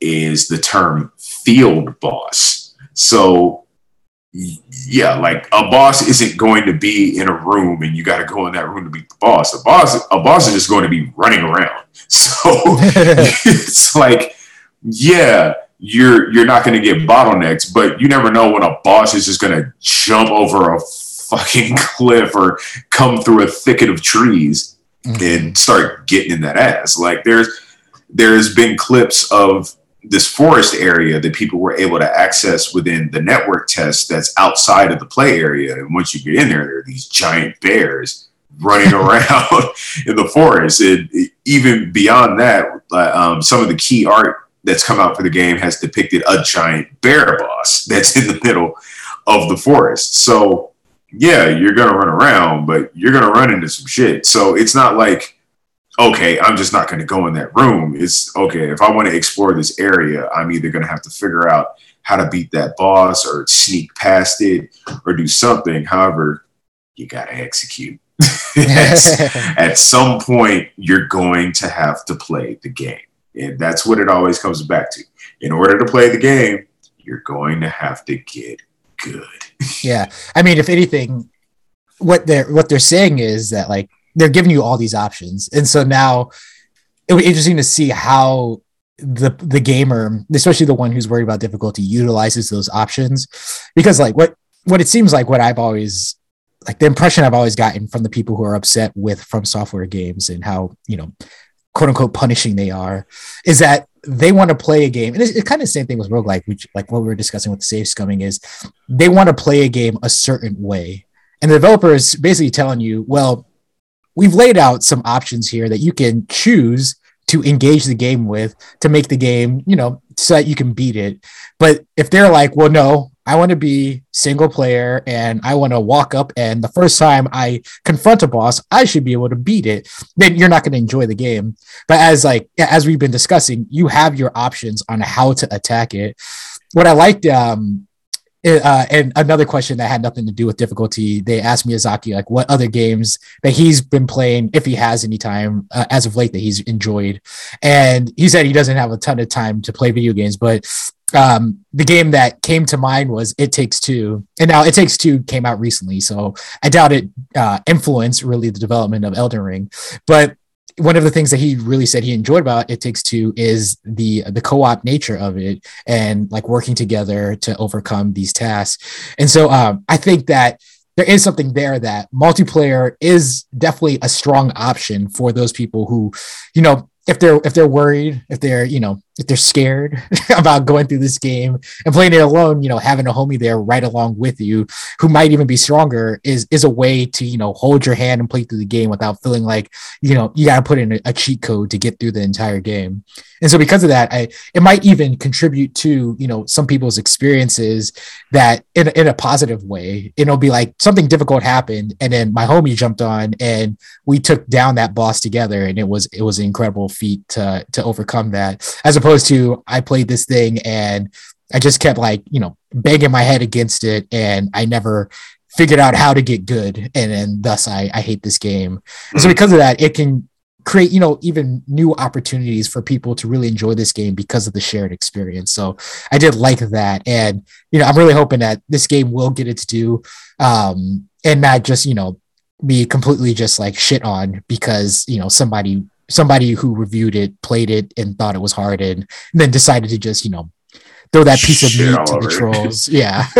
is the term field boss. So, yeah, like a boss isn't going to be in a room and you got to go in that room to beat the boss. A boss, a boss is just going to be running around. So it's like, yeah, you're you're not going to get bottlenecks, but you never know when a boss is just going to jump over a fucking cliff or come through a thicket of trees mm-hmm. and start getting in that ass. Like there's there's been clips of this forest area that people were able to access within the network test that's outside of the play area. And once you get in there, there are these giant bears running around in the forest. And even beyond that, um, some of the key art that's come out for the game has depicted a giant bear boss that's in the middle of the forest. So yeah, you're gonna run around, but you're gonna run into some shit. So it's not like, okay, I'm just not gonna go in that room. It's okay, if I want to explore this area, I'm either gonna have to figure out how to beat that boss or sneak past it or do something. However, you gotta execute. at some point, you're going to have to play the game. And that's what it always comes back to. In order to play the game, you're going to have to get good. yeah, I mean, if anything, what they're what they're saying is that like they're giving you all these options, and so now it be interesting to see how the the gamer, especially the one who's worried about difficulty, utilizes those options, because like what what it seems like what I've always like the impression I've always gotten from the people who are upset with from software games and how you know quote unquote punishing they are is that they want to play a game, and it's, it's, kind of the same thing with roguelike, which like what we were discussing with the save scumming is they want to play a game a certain way. And the developer is basically telling you, well, we've laid out some options here that you can choose to engage the game with to make the game, you know, so that you can beat it. But if they're like, well, no, I want to be single player and I want to walk up and the first time I confront a boss, I should be able to beat it. Then you're not going to enjoy the game. But as like as we've been discussing, you have your options on how to attack it. What I liked um uh, and another question that had nothing to do with difficulty, they asked Miyazaki like what other games that he's been playing, if he has any time uh, as of late that he's enjoyed, and he said he doesn't have a ton of time to play video games, but um, the game that came to mind was It Takes Two, and now It Takes Two came out recently, so I doubt it uh, influenced really the development of Elden Ring. But one of the things that he really said he enjoyed about It Takes Two is the the co-op nature of it and like working together to overcome these tasks. And so um, I think that there is something there that multiplayer is definitely a strong option for those people who, you know, if they're if they're worried, if they're you know if they're scared about going through this game and playing it alone, you know, having a homie there right along with you who might even be stronger is is a way to you know hold your hand and play through the game without feeling like you know you got to put in a, a, cheat code to get through the entire game. And so because of that, I it might even contribute to you know some people's experiences that in in a positive way. It'll be like something difficult happened, and then my homie jumped on and we took down that boss together, and it was it was an incredible feat to to overcome that as opposed to I played this thing and I just kept like, you know, banging my head against it and I never figured out how to get good. And then thus I, I hate this game. Mm-hmm. So because of that, it can create, you know, even new opportunities for people to really enjoy this game because of the shared experience. So I did like that. And, you know, I'm really hoping that this game will get its due um, and not just, you know, be completely just like shit on because, you know, somebody somebody who reviewed it, played it, and thought it was hard, and, and then decided to just you know throw that piece Shit of meat to the trolls. yeah,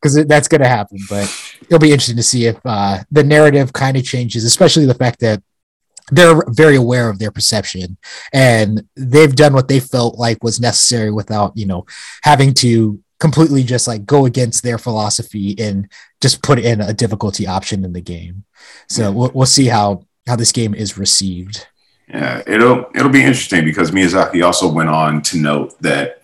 because that's going to happen. But it'll be interesting to see if uh, the narrative kind of changes, especially the fact that they're very aware of their perception and they've done what they felt like was necessary without you know having to completely just like go against their philosophy and just put in a difficulty option in the game so yeah. we'll, we'll see how how this game is received. Yeah, it'll it'll be interesting because Miyazaki also went on to note that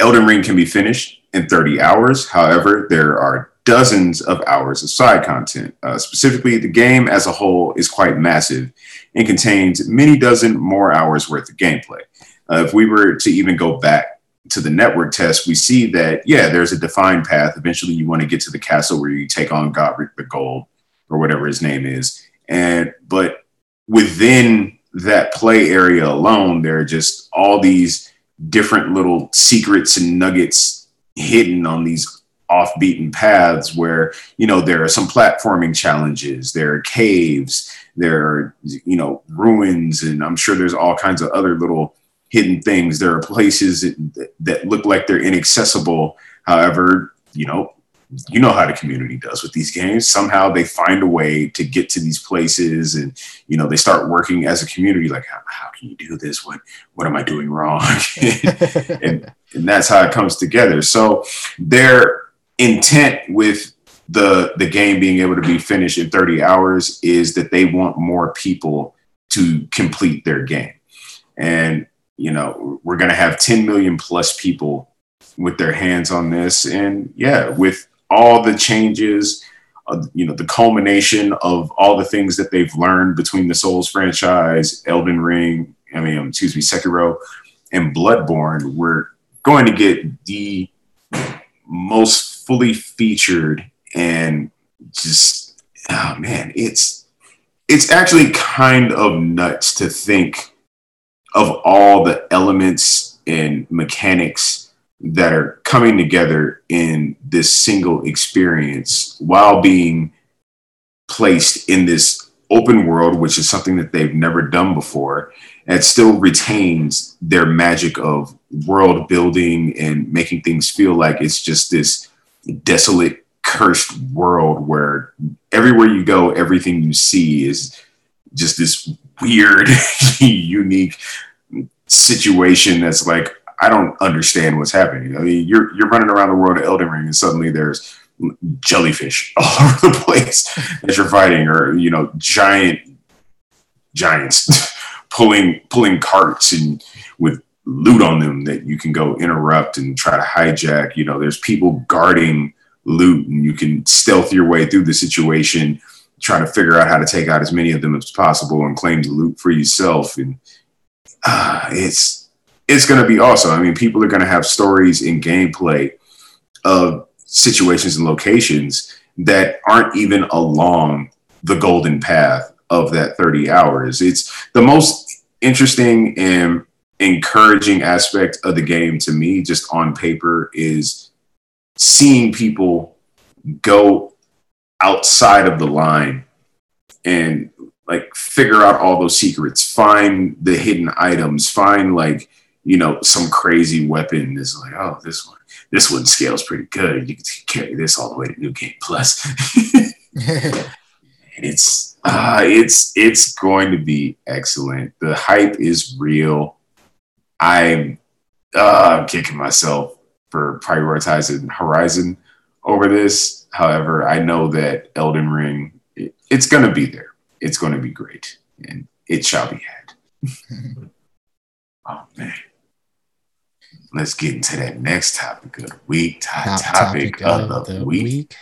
Elden Ring can be finished in 30 hours. However, there are dozens of hours of side content. Uh, specifically, the game as a whole is quite massive and contains many dozen more hours worth of gameplay. Uh, if we were to even go back to the network test, we see that yeah, there's a defined path. Eventually, you want to get to the castle where you take on Godrick the Gold or whatever his name is, and but within that play area alone, there are just all these different little secrets and nuggets hidden on these off-beaten paths where you know there are some platforming challenges there are caves there are you know ruins and i'm sure there's all kinds of other little hidden things there are places that, that look like they're inaccessible however you know you know how the community does with these games. Somehow they find a way to get to these places, and you know they start working as a community. Like, how, how can you do this? What what am I doing wrong? and, and that's how it comes together. So their intent with the the game being able to be finished in 30 hours is that they want more people to complete their game, and you know we're going to have 10 million plus people with their hands on this. And yeah with all the changes, uh, you know, the culmination of all the things that they've learned between the Souls franchise, Elden Ring, I mean, um, excuse me, Sekiro, and Bloodborne, we're going to get the most fully featured and just oh man, it's it's actually kind of nuts to think of all the elements and mechanics that are coming together in this single experience while being placed in this open world, which is something that they've never done before, and still retains their magic of world building and making things feel like it's just this desolate, cursed world where everywhere you go, everything you see is just this weird, unique situation that's like I don't understand what's happening. I mean, you're you're running around the world of Elden Ring, and suddenly there's jellyfish all over the place that you're fighting, or you know, giant giants pulling pulling carts and with loot on them that you can go interrupt and try to hijack. You know, there's people guarding loot, and you can stealth your way through the situation, trying to figure out how to take out as many of them as possible and claim the loot for yourself. And uh, it's it's to be awesome. I mean, people are to have stories in gameplay of situations and locations that aren't even along the golden path of that 30 hours. It's the most interesting and encouraging aspect of the game to me, just on paper, is seeing people go outside of the line and like figure out all those secrets, find the hidden items, find like you know, some crazy weapon is like, oh, this one, this one scales pretty good. You can carry this all the way to New Game Plus. it's uh, it's it's going to be excellent. The hype is real. I'm uh, kicking myself for prioritizing Horizon over this. However, I know that Elden Ring, it, it's going to be there. It's going to be great, and it shall be had. oh man. Let's get into that next topic of the week. Top, topic, topic, of, of the, the week. week.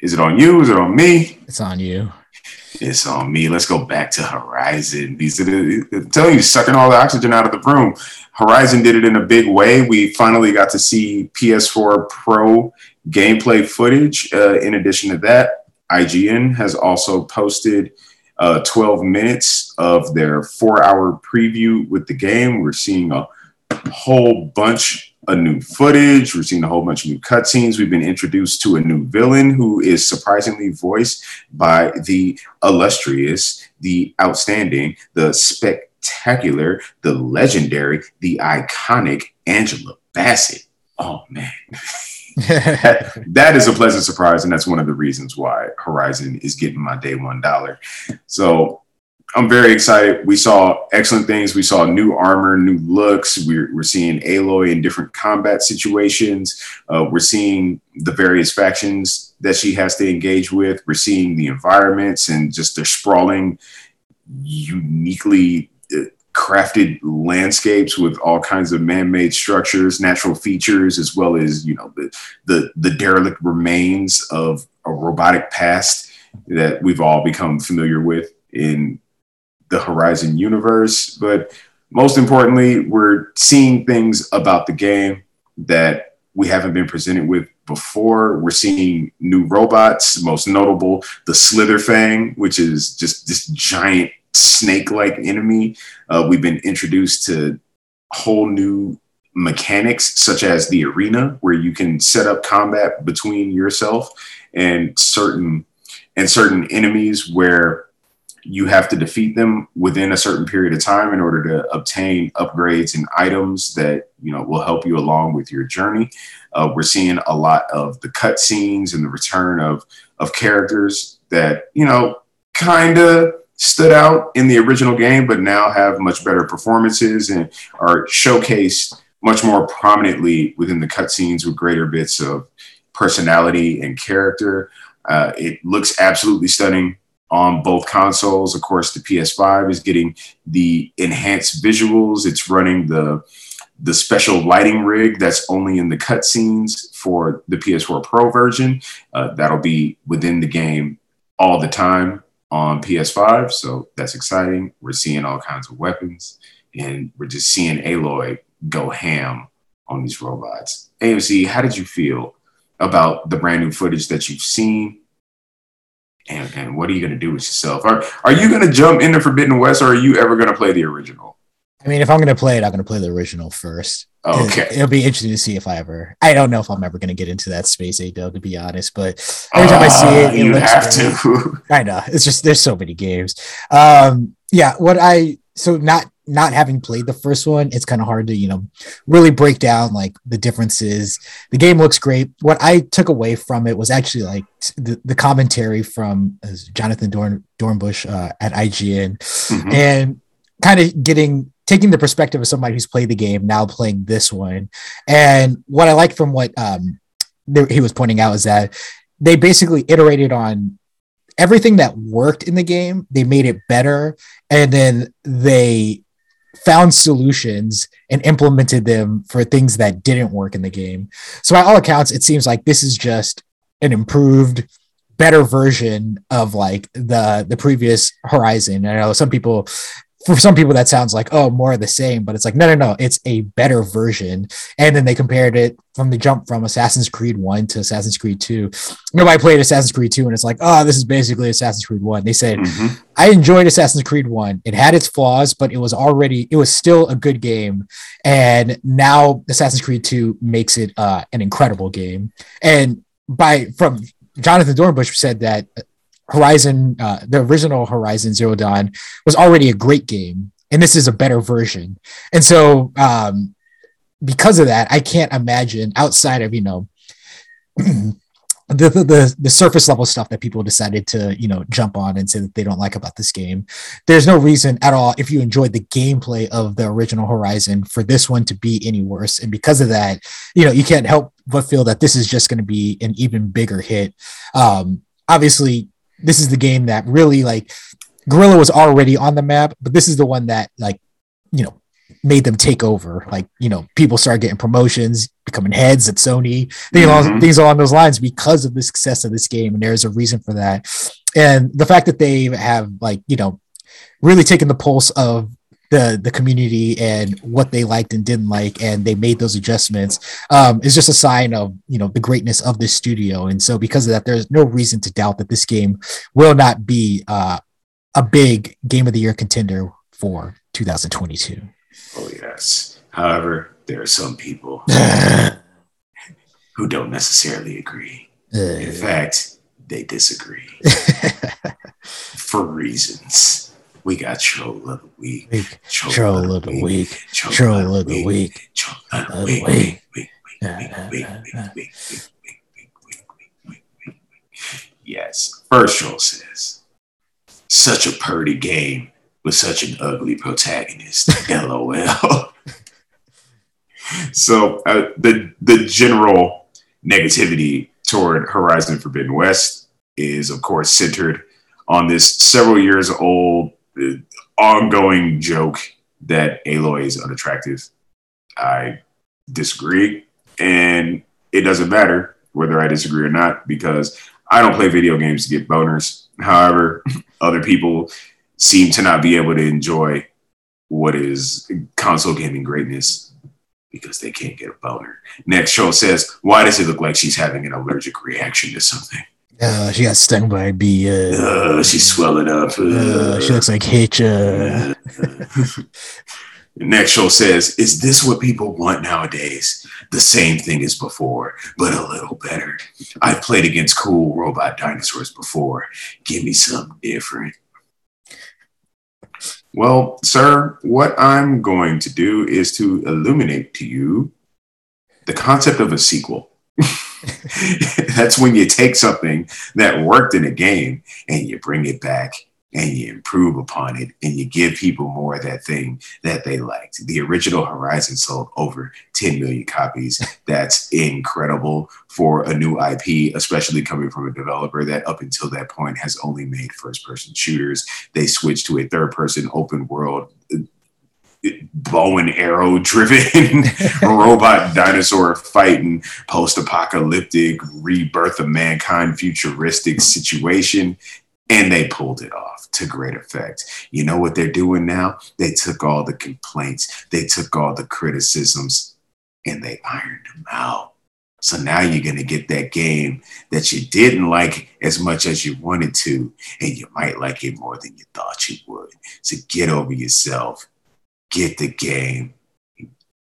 Is it on you? Is it on me? It's on you. It's on me. Let's go back to Horizon. These are the, I'm telling you, sucking all the oxygen out of the room. Horizon did it in a big way. We finally got to see PS4 Pro gameplay footage. Uh, in addition to that, IGN has also posted uh, 12 minutes of their four hour preview with the game. We're seeing a whole bunch of new footage. We've seen a whole bunch of new cutscenes. We've been introduced to a new villain who is surprisingly voiced by the illustrious, the outstanding, the spectacular, the legendary, the iconic Angela Bassett. Oh man. that, that is a pleasant surprise, and that's one of the reasons why Horizon is getting my day one dollar. So I'm very excited. We saw excellent things. We saw new armor, new looks. We're, we're seeing Aloy in different combat situations. Uh, we're seeing the various factions that she has to engage with. We're seeing the environments and just the sprawling, uniquely uh, crafted landscapes with all kinds of man-made structures, natural features, as well as you know the the, the derelict remains of a robotic past that we've all become familiar with in the Horizon universe. But most importantly, we're seeing things about the game that we haven't been presented with before. We're seeing new robots, most notable the Slitherfang, which is just this giant snake-like enemy. Uh, we've been introduced to whole new mechanics, such as the arena, where you can set up combat between yourself and certain and certain enemies, where you have to defeat them within a certain period of time in order to obtain upgrades and items that you know will help you along with your journey. Uh, we're seeing a lot of the cutscenes and the return of of characters that you know kind of stood out in the original game, but now have much better performances and are showcased much more prominently within the cutscenes with greater bits of personality and character. Uh, it looks absolutely stunning on both consoles. Of course, the PS5 is getting the enhanced visuals. It's running the the special lighting rig that's only in the cutscenes for the PS4 Pro version. Uh, that'll be within the game all the time on PS5. So that's exciting. We're seeing all kinds of weapons, and we're just seeing Aloy go ham on these robots. AMC, how did you feel about the brand new footage that you've seen? And, and what are you going to do with yourself? Are are you going to jump into Forbidden West, or are you ever going to play the original? I mean, if I'm going to play it, I'm going to play the original first. Okay, it, will be interesting to see if I ever. I don't know if I'm ever going to get into that space Ado, to be honest. But every time uh, I see it, it you have to. I know it's just there's so many games. Um, yeah, what I so not not having played the first one, it's kind of hard to, you know, really break down like the differences. The game looks great. What I took away from it was actually like the, the commentary from uh, Jonathan Dorn, Dornbush uh, at IGN mm-hmm. and kind of getting taking the perspective of somebody who's played the game now playing this one. And what I like from what um, he was pointing out is that they basically iterated on everything that worked in the game they made it better and then they found solutions and implemented them for things that didn't work in the game. So by all accounts, it seems like this is just an improved, better version of like the the previous Horizon. I know some people for some people that sounds like oh more of the same but it's like no no no it's a better version. And then they compared it from the jump from assassin's creed 1 to assassin's creed 2 nobody played assassin's creed 2 and it's like oh this is basically assassin's creed 1 they said mm-hmm. i enjoyed assassin's creed 1 it had its flaws but it was already it was still a good game. And now assassin's creed 2 makes it uh, an incredible game. And by from jonathan dornbush said that Horizon, uh, the original Horizon Zero Dawn was already a great game, and this is a better version. And so, um, because of that, I can't imagine outside of you know the, the the surface level stuff that people decided to you know jump on and say that they don't like about this game there's no reason at all if you enjoyed the gameplay of the original horizon for this one to be any worse and because of that you know you can't help but feel that this is just going to be an even bigger hit um obviously this is the game that really like Guerrilla was already on the map, but this is the one that like you know made them take over. Like you know, people started getting promotions, becoming heads at Sony, things, along, Mhm. things along those lines because of the success of this game, and there's a reason for that. And the fact that they have like you know really taken the pulse of the the community and what they liked and didn't like and they made those adjustments um is just a sign of you know the greatness of this studio and so because of that there's no reason to doubt that this game will not be uh a big game of the year contender for 2022 Oh yes. However, there are some people who don't necessarily agree. In Uh, fact, they disagree for reasons. We got troll of the week. week. Troll, troll of the week. Troll of the week. Troll of the week. Yes. First troll says, such a purty game with such an ugly protagonist. LOL. so uh, the the general negativity toward Horizon Forbidden West is, of course, centered on this several years old uh, ongoing joke that Aloy is unattractive. I disagree, and it doesn't matter whether I disagree or not because I don't play video games to get boners. However, other people seem to not be able to enjoy what is console gaming greatness because they can't get a boner. Next show says, Why does it look like she's having an allergic reaction to something? Uh, she got stung by a bee uh, Uh, she's swelling up. uh, she looks like hitch uh, Next show says, Is this what people want nowadays? The same thing as before, but a little better. I've played against cool robot dinosaurs before. Give me something different. Well, sir, what I'm going to do is to illuminate to you the concept of a sequel. That's when you take something that worked in a game and you bring it back and you improve upon it and you give people more of that thing that they liked. The original Horizon sold over 10 million copies. That's incredible for a new IP, especially coming from a developer that up until that point has only made first person shooters. They switched to a third person open world. Bow and arrow driven robot dinosaur fighting post apocalyptic rebirth of mankind futuristic situation and they pulled it off to great effect. You know what they're doing now? They took all the complaints, they took all the criticisms, and they ironed them out. So now you're going to get that game that you didn't like as much as you wanted to, and you might like it more than you thought you would. So get over yourself, get the game.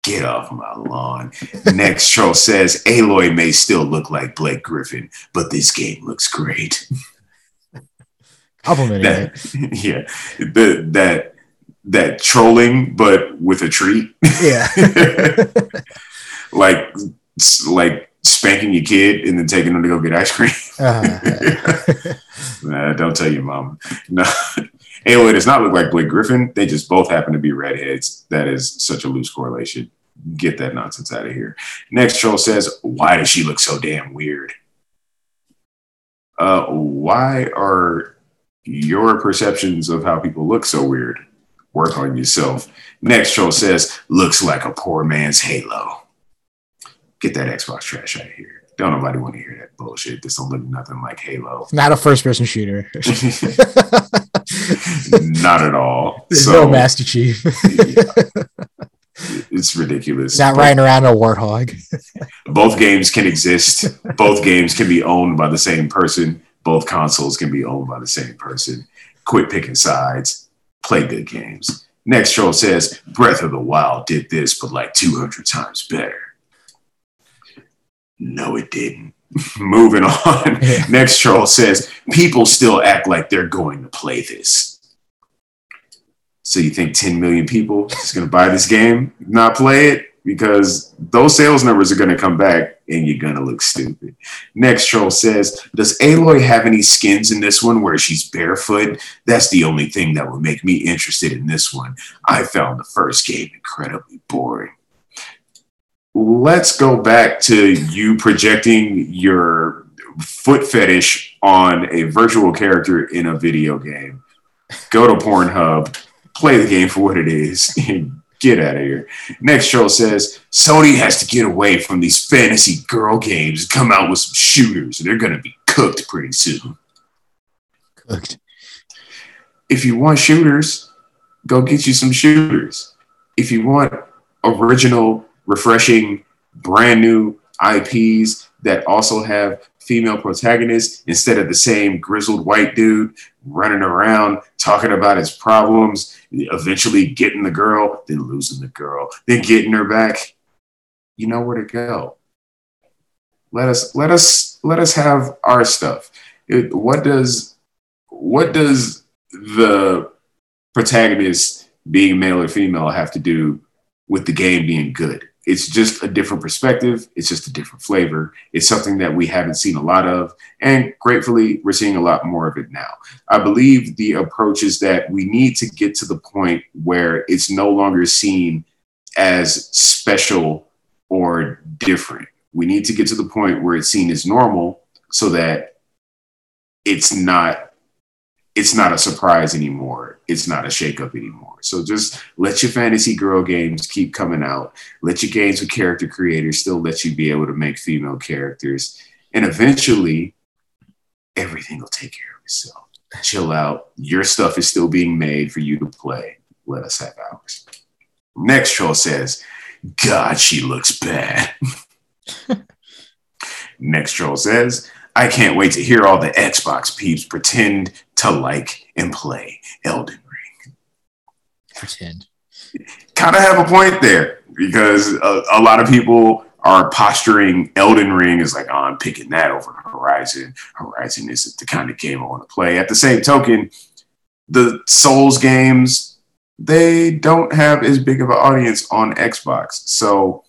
Get off my lawn. Next troll says Aloy may still look like Blake Griffin, but this game looks great. complimenting it. that yeah the, that that trolling but with a treat Yeah. like like spanking your kid and then taking them to go get ice cream Uh, nah, don't tell your mom no Aloy does not look like Blake Griffin. They just both happen to be redheads. That is such a loose correlation. Get that nonsense out of here. Next troll says, Why does she look so damn weird? Uh, why are your perceptions of how people look so weird? Work on yourself. Next troll says, Looks like a poor man's Halo. Get that Xbox trash out of here. Don't nobody want to hear that bullshit. This don't look nothing like Halo. not a first person shooter. Not at all. There's so no Master Chief. it's ridiculous. not riding around a warthog. Both games can exist. Both games can be owned by the same person. Both consoles can be owned by the same person. Quit picking sides. Play good games. Next troll says Breath of the Wild did this, but like 200 times better. No, it didn't. Moving on. Next troll says people still act like they're going to play this. So you think 10 million people is going to buy this game, not play it? because those sales numbers are going to come back and you're going to look stupid. Next troll says, Does Aloy have any skins in this one where she's barefoot? That's the only thing that would make me interested in this one. I found the first game incredibly boring. Let's go back to you projecting your foot fetish on a virtual character in a video game. Go to Pornhub, play the game for what it is, and get out of here. Next show says Sony has to get away from these fantasy girl games and come out with some shooters. They're going to be cooked pretty soon. Cooked. If you want shooters, go get you some shooters. If you want original, refreshing, brand new IPs that also have female protagonists instead of the same grizzled white dude running around talking about his problems, eventually getting the girl, then losing the girl, then getting her back. You know where to go. Let us let us let us have our stuff. It, what does what does the protagonist being male or female have to do with the game being good? It's just a different perspective. It's just a different flavor. It's something that we haven't seen a lot of. And gratefully, we're seeing a lot more of it now. I believe the approach is that we need to get to the point where it's no longer seen as special or different. We need to get to the point where it's seen as normal so that it's not it's not a surprise anymore. It's not a shakeup anymore. So just let your fantasy girl games keep coming out. Let your games with character creators still let you be able to make female characters. And eventually, everything will take care of itself. Chill out. Your stuff is still being made for you to play. Let us have ours. Next troll says, God, she looks bad. Next troll says, I can't wait to hear all the Xbox peeps pretend to like and play Elden Ring. Pretend. Kind of have a point there because a, a, lot of people are posturing Elden Ring as like, oh, I'm picking that over Horizon. Horizon isn't the kind of game I want to play. At the same token, the Souls games, they don't have as big of an audience on Xbox. So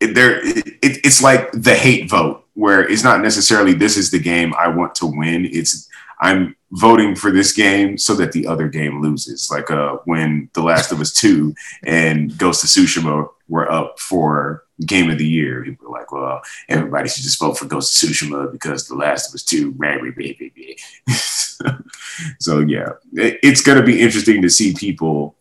there, it, it's like the hate vote where it's not necessarily this is the game I want to win. It's I'm voting for this game so that the other game loses. Like uh, when The Last of Us 2 and Ghost of Tsushima were up for Game of the Year. People were like, well, everybody should just vote for Ghost of Tsushima because The Last of Us 2, so yeah, it's going to be interesting to see people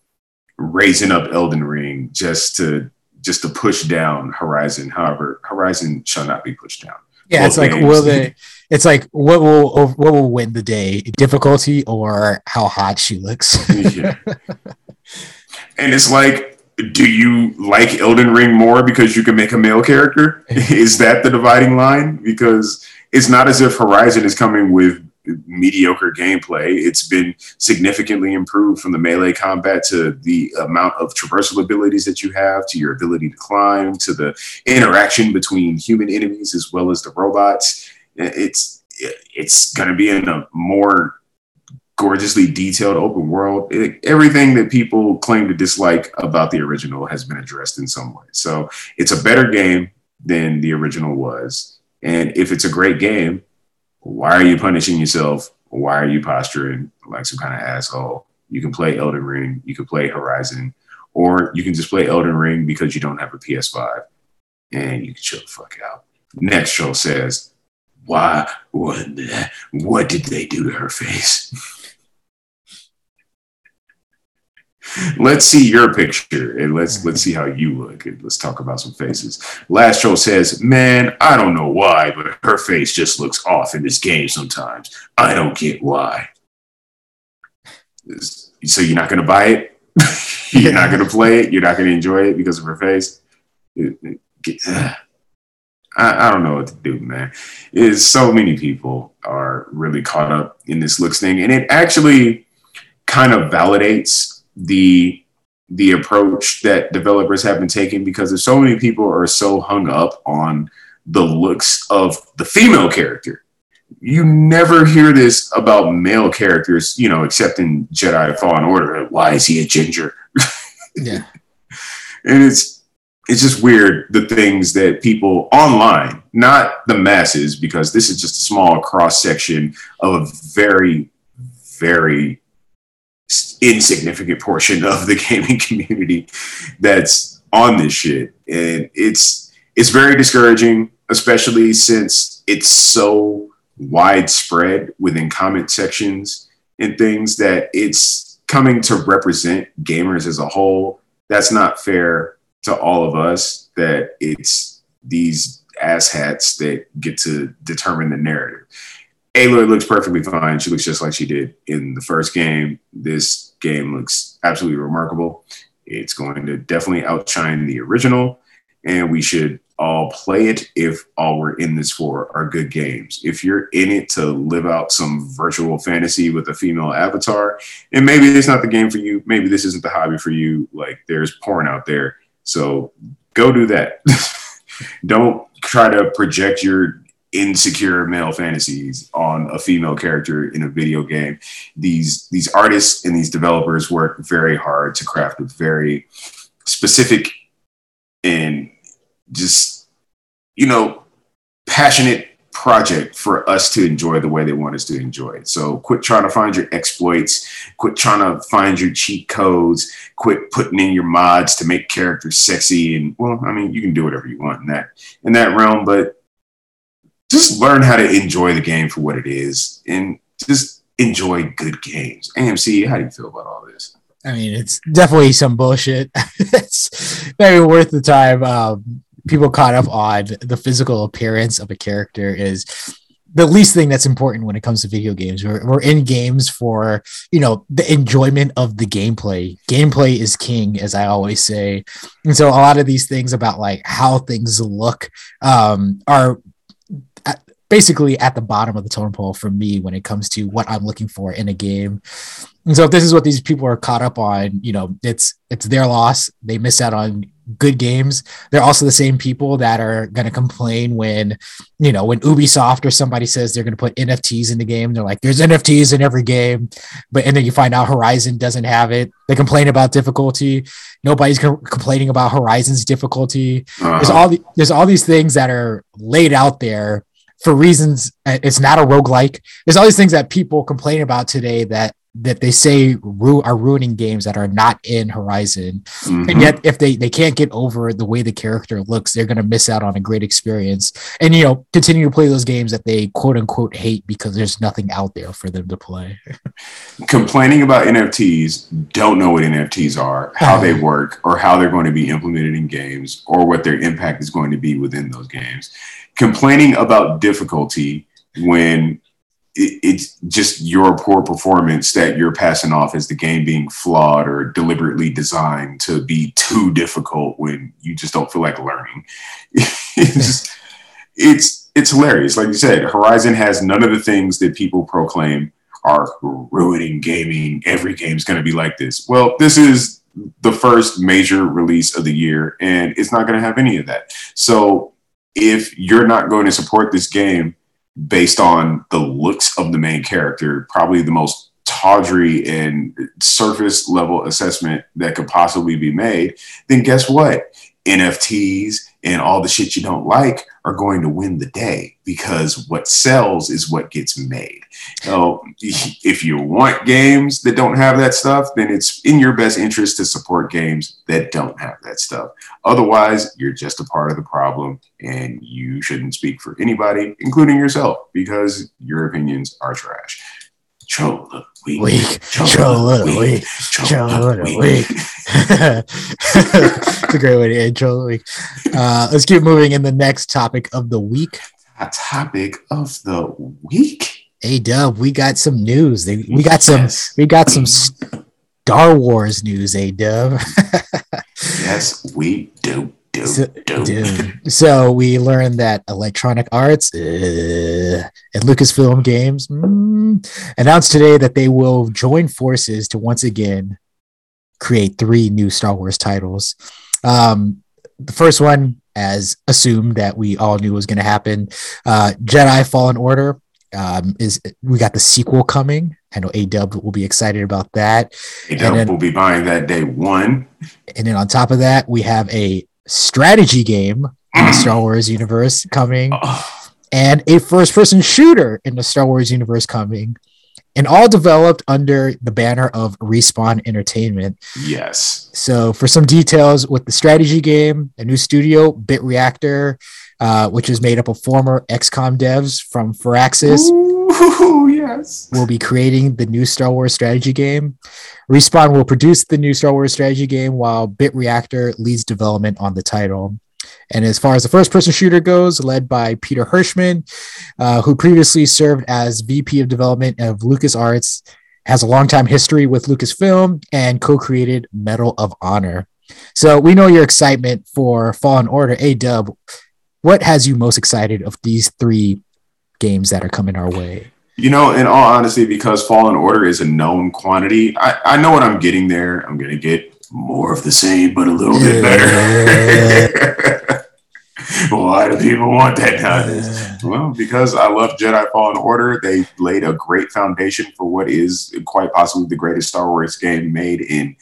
raising up Elden Ring just to just to push down Horizon. However, Horizon shall not be pushed down. Yeah, it's like will they? It's like what will what will win the day? Difficulty or how hot she looks? yeah. And it's like, do you like Elden Ring more because you can make a male character? is that the dividing line? Because it's not as if Horizon is coming with mediocre gameplay. It's been significantly improved from the melee combat to the amount of traversal abilities that you have, to your ability to climb, to the interaction between human enemies as well as the robots. It's it's going to be in a more gorgeously detailed open world. It, everything that people claim to dislike about the original has been addressed in some way. So it's a better game than the original was. And if it's a great game, why are you punishing yourself? Why are you posturing like some kind of asshole? You can play Elden Ring, you can play Horizon, or you can just play Elden Ring because you don't have a PS5 and you can chill the fuck out. Next show says, why, what, what did they do to her face? let's see your picture and let's let's see how you look and let's talk about some faces. Last show says, "Man, I don't know why, but her face just looks off in this game sometimes. I don't get why." So you're not gonna buy it? you're not gonna play it? You're not gonna enjoy it because of her face? I, I don't know what to do, man. Is so many people are really caught up in this looks thing, and it actually kind of validates the the approach that developers have been taking because there's so many people are so hung up on the looks of the female character. You never hear this about male characters, you know, except in Jedi Fallen Order. Why is he a ginger? yeah. and it's it's just weird the things that people online, not the masses, because this is just a small cross section of a very, very insignificant portion of the gaming community that's on this shit. And it's it's very discouraging, especially since it's so widespread within comment sections and things that it's coming to represent gamers as a whole. That's not fair to all of us that it's these asshats that get to determine the narrative. Aloy looks perfectly fine. She looks just like she did in the first game. This game looks absolutely remarkable. It's going to definitely outshine the original, and we should all play it if all we're in this for are good games. If you're in it to live out some virtual fantasy with a female avatar, and maybe it's not the game for you, maybe this isn't the hobby for you, like there's porn out there. So go do that. Don't try to project your insecure male fantasies on a female character in a video game. These these artists and these developers work very hard to craft a very specific and just you know passionate project for us to enjoy the way they want us to enjoy it. So quit trying to find your exploits, quit trying to find your cheat codes, quit putting in your mods to make characters sexy and well, I mean, you can do whatever you want in that in that realm, but just learn how to enjoy the game for what it is and just enjoy good games. AMC, how do you feel about all this? I mean, it's definitely some bullshit. it's maybe worth the time. Um, people caught up on the physical appearance of a character is the least thing that's important when it comes to video games. We're, we're in games for, you know, the enjoyment of the gameplay. Gameplay is king, as I always say. And so a lot of these things about like how things look um, are basically at the bottom of the totem pole for me when it comes to what I'm looking for in a game. And so if this is what these people are caught up on, you know, it's it's their loss. They miss out on good games. They're also the same people that are going to complain when, you know, when Ubisoft or somebody says they're going to put NFTs in the game. They're like, there's NFTs in every game, but and then you find out Horizon doesn't have it. They complain about difficulty. Nobody's co- complaining about Horizon's difficulty. Uh-huh. There's all the, there's all these things that are laid out there for reasons. It's not a roguelike. There's all these things that people complain about today that that they say ru- are ruining games that are not in Horizon. Mm-hmm. And yet, if they, they can't get over the way the character looks, they're going to miss out on a great experience. And, you know, continue to play those games that they quote unquote hate because there's nothing out there for them to play. Complaining about NFTs, don't know what NFTs are, how they work, or how they're going to be implemented in games, or what their impact is going to be within those games. Complaining about difficulty when it, it's just your poor performance that you're passing off as the game being flawed or deliberately designed to be too difficult when you just don't feel like learning. it's, it's it's hilarious. Like you said, Horizon has none of the things that people proclaim are ruining gaming. Every game's going to be like this. Well, this is the first major release of the year, and it's not going to have any of that. So if you're not going to support this game based on the looks of the main character, probably the most tawdry and surface level assessment that could possibly be made, then guess what? NFTs and all the shit you don't like are going to win the day because what sells is what gets made. So if you want games that don't have that stuff, then it's in your best interest to support games that don't have that stuff. Otherwise, you're just a part of the problem and you shouldn't speak for anybody, including yourself, because your opinions are trash. Chola week. Week. Chola week. Chola week. It's a great way to end Chola week. Uh, let's keep moving in the next topic of the week. A topic of the week. Hey Dub, we got some news. We got some. We got some Star Wars news. A Dub. yes, we do. So, dude. so we learned that Electronic Arts uh, and Lucasfilm Games mm, announced today that they will join forces to once again create three new Star Wars titles. Um, the first one, as assumed that we all knew was going to happen, uh, Jedi Fallen Order. Um, is we got the sequel coming? I know A Dub will be excited about that. A Dub will be buying that day one. And then on top of that, we have a strategy game in the Star Wars universe coming, Oh, and a first person shooter in the Star Wars universe coming, and all developed under the banner of Respawn Entertainment. yes. So, for some details with the strategy game, a new studio, Bit Reactor, uh, which is made up of former XCOM devs from Firaxis, Ooh, yes. will be creating the new Star Wars strategy game. Respawn will produce the new Star Wars strategy game while Bit Reactor leads development on the title. And as far as the first person shooter goes, led by Peter Hirschmann, uh, who previously served as VP of development of LucasArts, has a long time history with Lucasfilm and co created Medal of Honor. So we know your excitement for Fallen Order. A dub, what has you most excited of these three games that are coming our way? You know, in all honesty, because Fallen Order is a known quantity, I, I know what I'm getting there. I'm going to get more of the same, but a little bit better. Why do people want that nowadays? Well, because I love Jedi Fallen Order. They laid a great foundation for what is quite possibly the greatest Star Wars game made in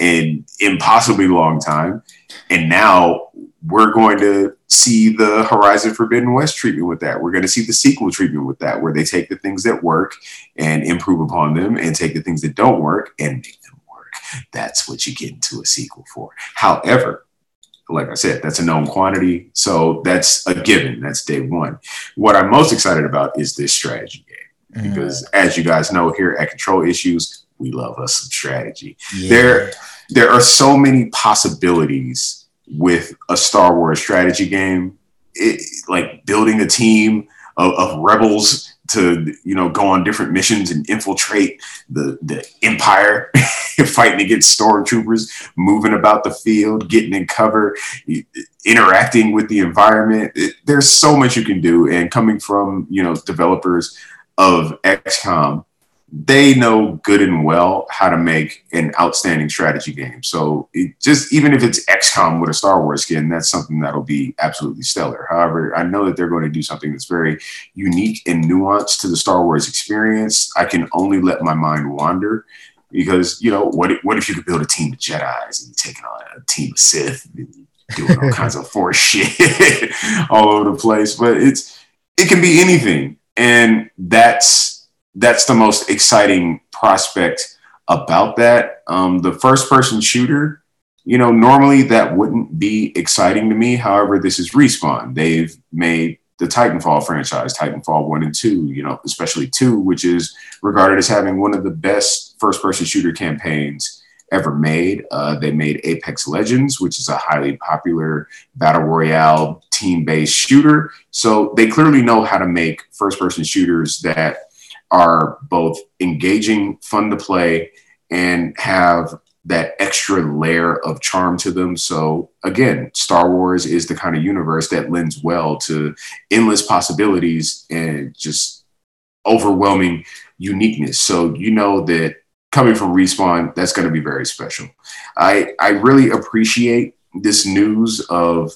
an impossibly long time. And now we're going to see the Horizon Forbidden West treatment with that. We're going to see the sequel treatment with that, where they take the things that work and improve upon them, and take the things that don't work and make them work. That's what you get into a sequel for. However, like I said, that's a known quantity. So that's a given. That's day one. What I'm most excited about is this strategy game. Mm. Because as you guys know here at Control Issues, we love us some strategy. Yeah. There, there are so many possibilities with a Star Wars strategy game. It, like building a team of, of rebels to you know go on different missions and infiltrate the the empire fighting against stormtroopers moving about the field getting in cover interacting with the environment It- there's so much you can do and coming from you know developers of xcom they know good and well how to make an outstanding strategy game so it just even if it's xcom with a star wars skin that's something that'll be absolutely stellar however i know that they're going to do something that's very unique and nuanced to the Star Wars experience. I can only let my mind wander because you know what? If, what if you could build a team of Jedi's and you're taking on a team of Sith, and doing all kinds of Force shit all over the place? But it's it can be anything, and that's that's the most exciting prospect about that. Um, the first person shooter. You know, normally that wouldn't be exciting to me. However, this is Respawn. They've made the Titanfall franchise, Titanfall 1 and 2, you know, especially 2, which is regarded as having one of the best first person shooter campaigns ever made. Uh, they made Apex Legends, which is a highly popular battle royale team based shooter. So they clearly know how to make first person shooters that are both engaging, fun to play, and have that extra layer of charm to them. So again, Star Wars is the kind of universe that lends well to endless possibilities and just overwhelming uniqueness. So you know that coming from Respawn, that's going to be very special. I I really appreciate this news of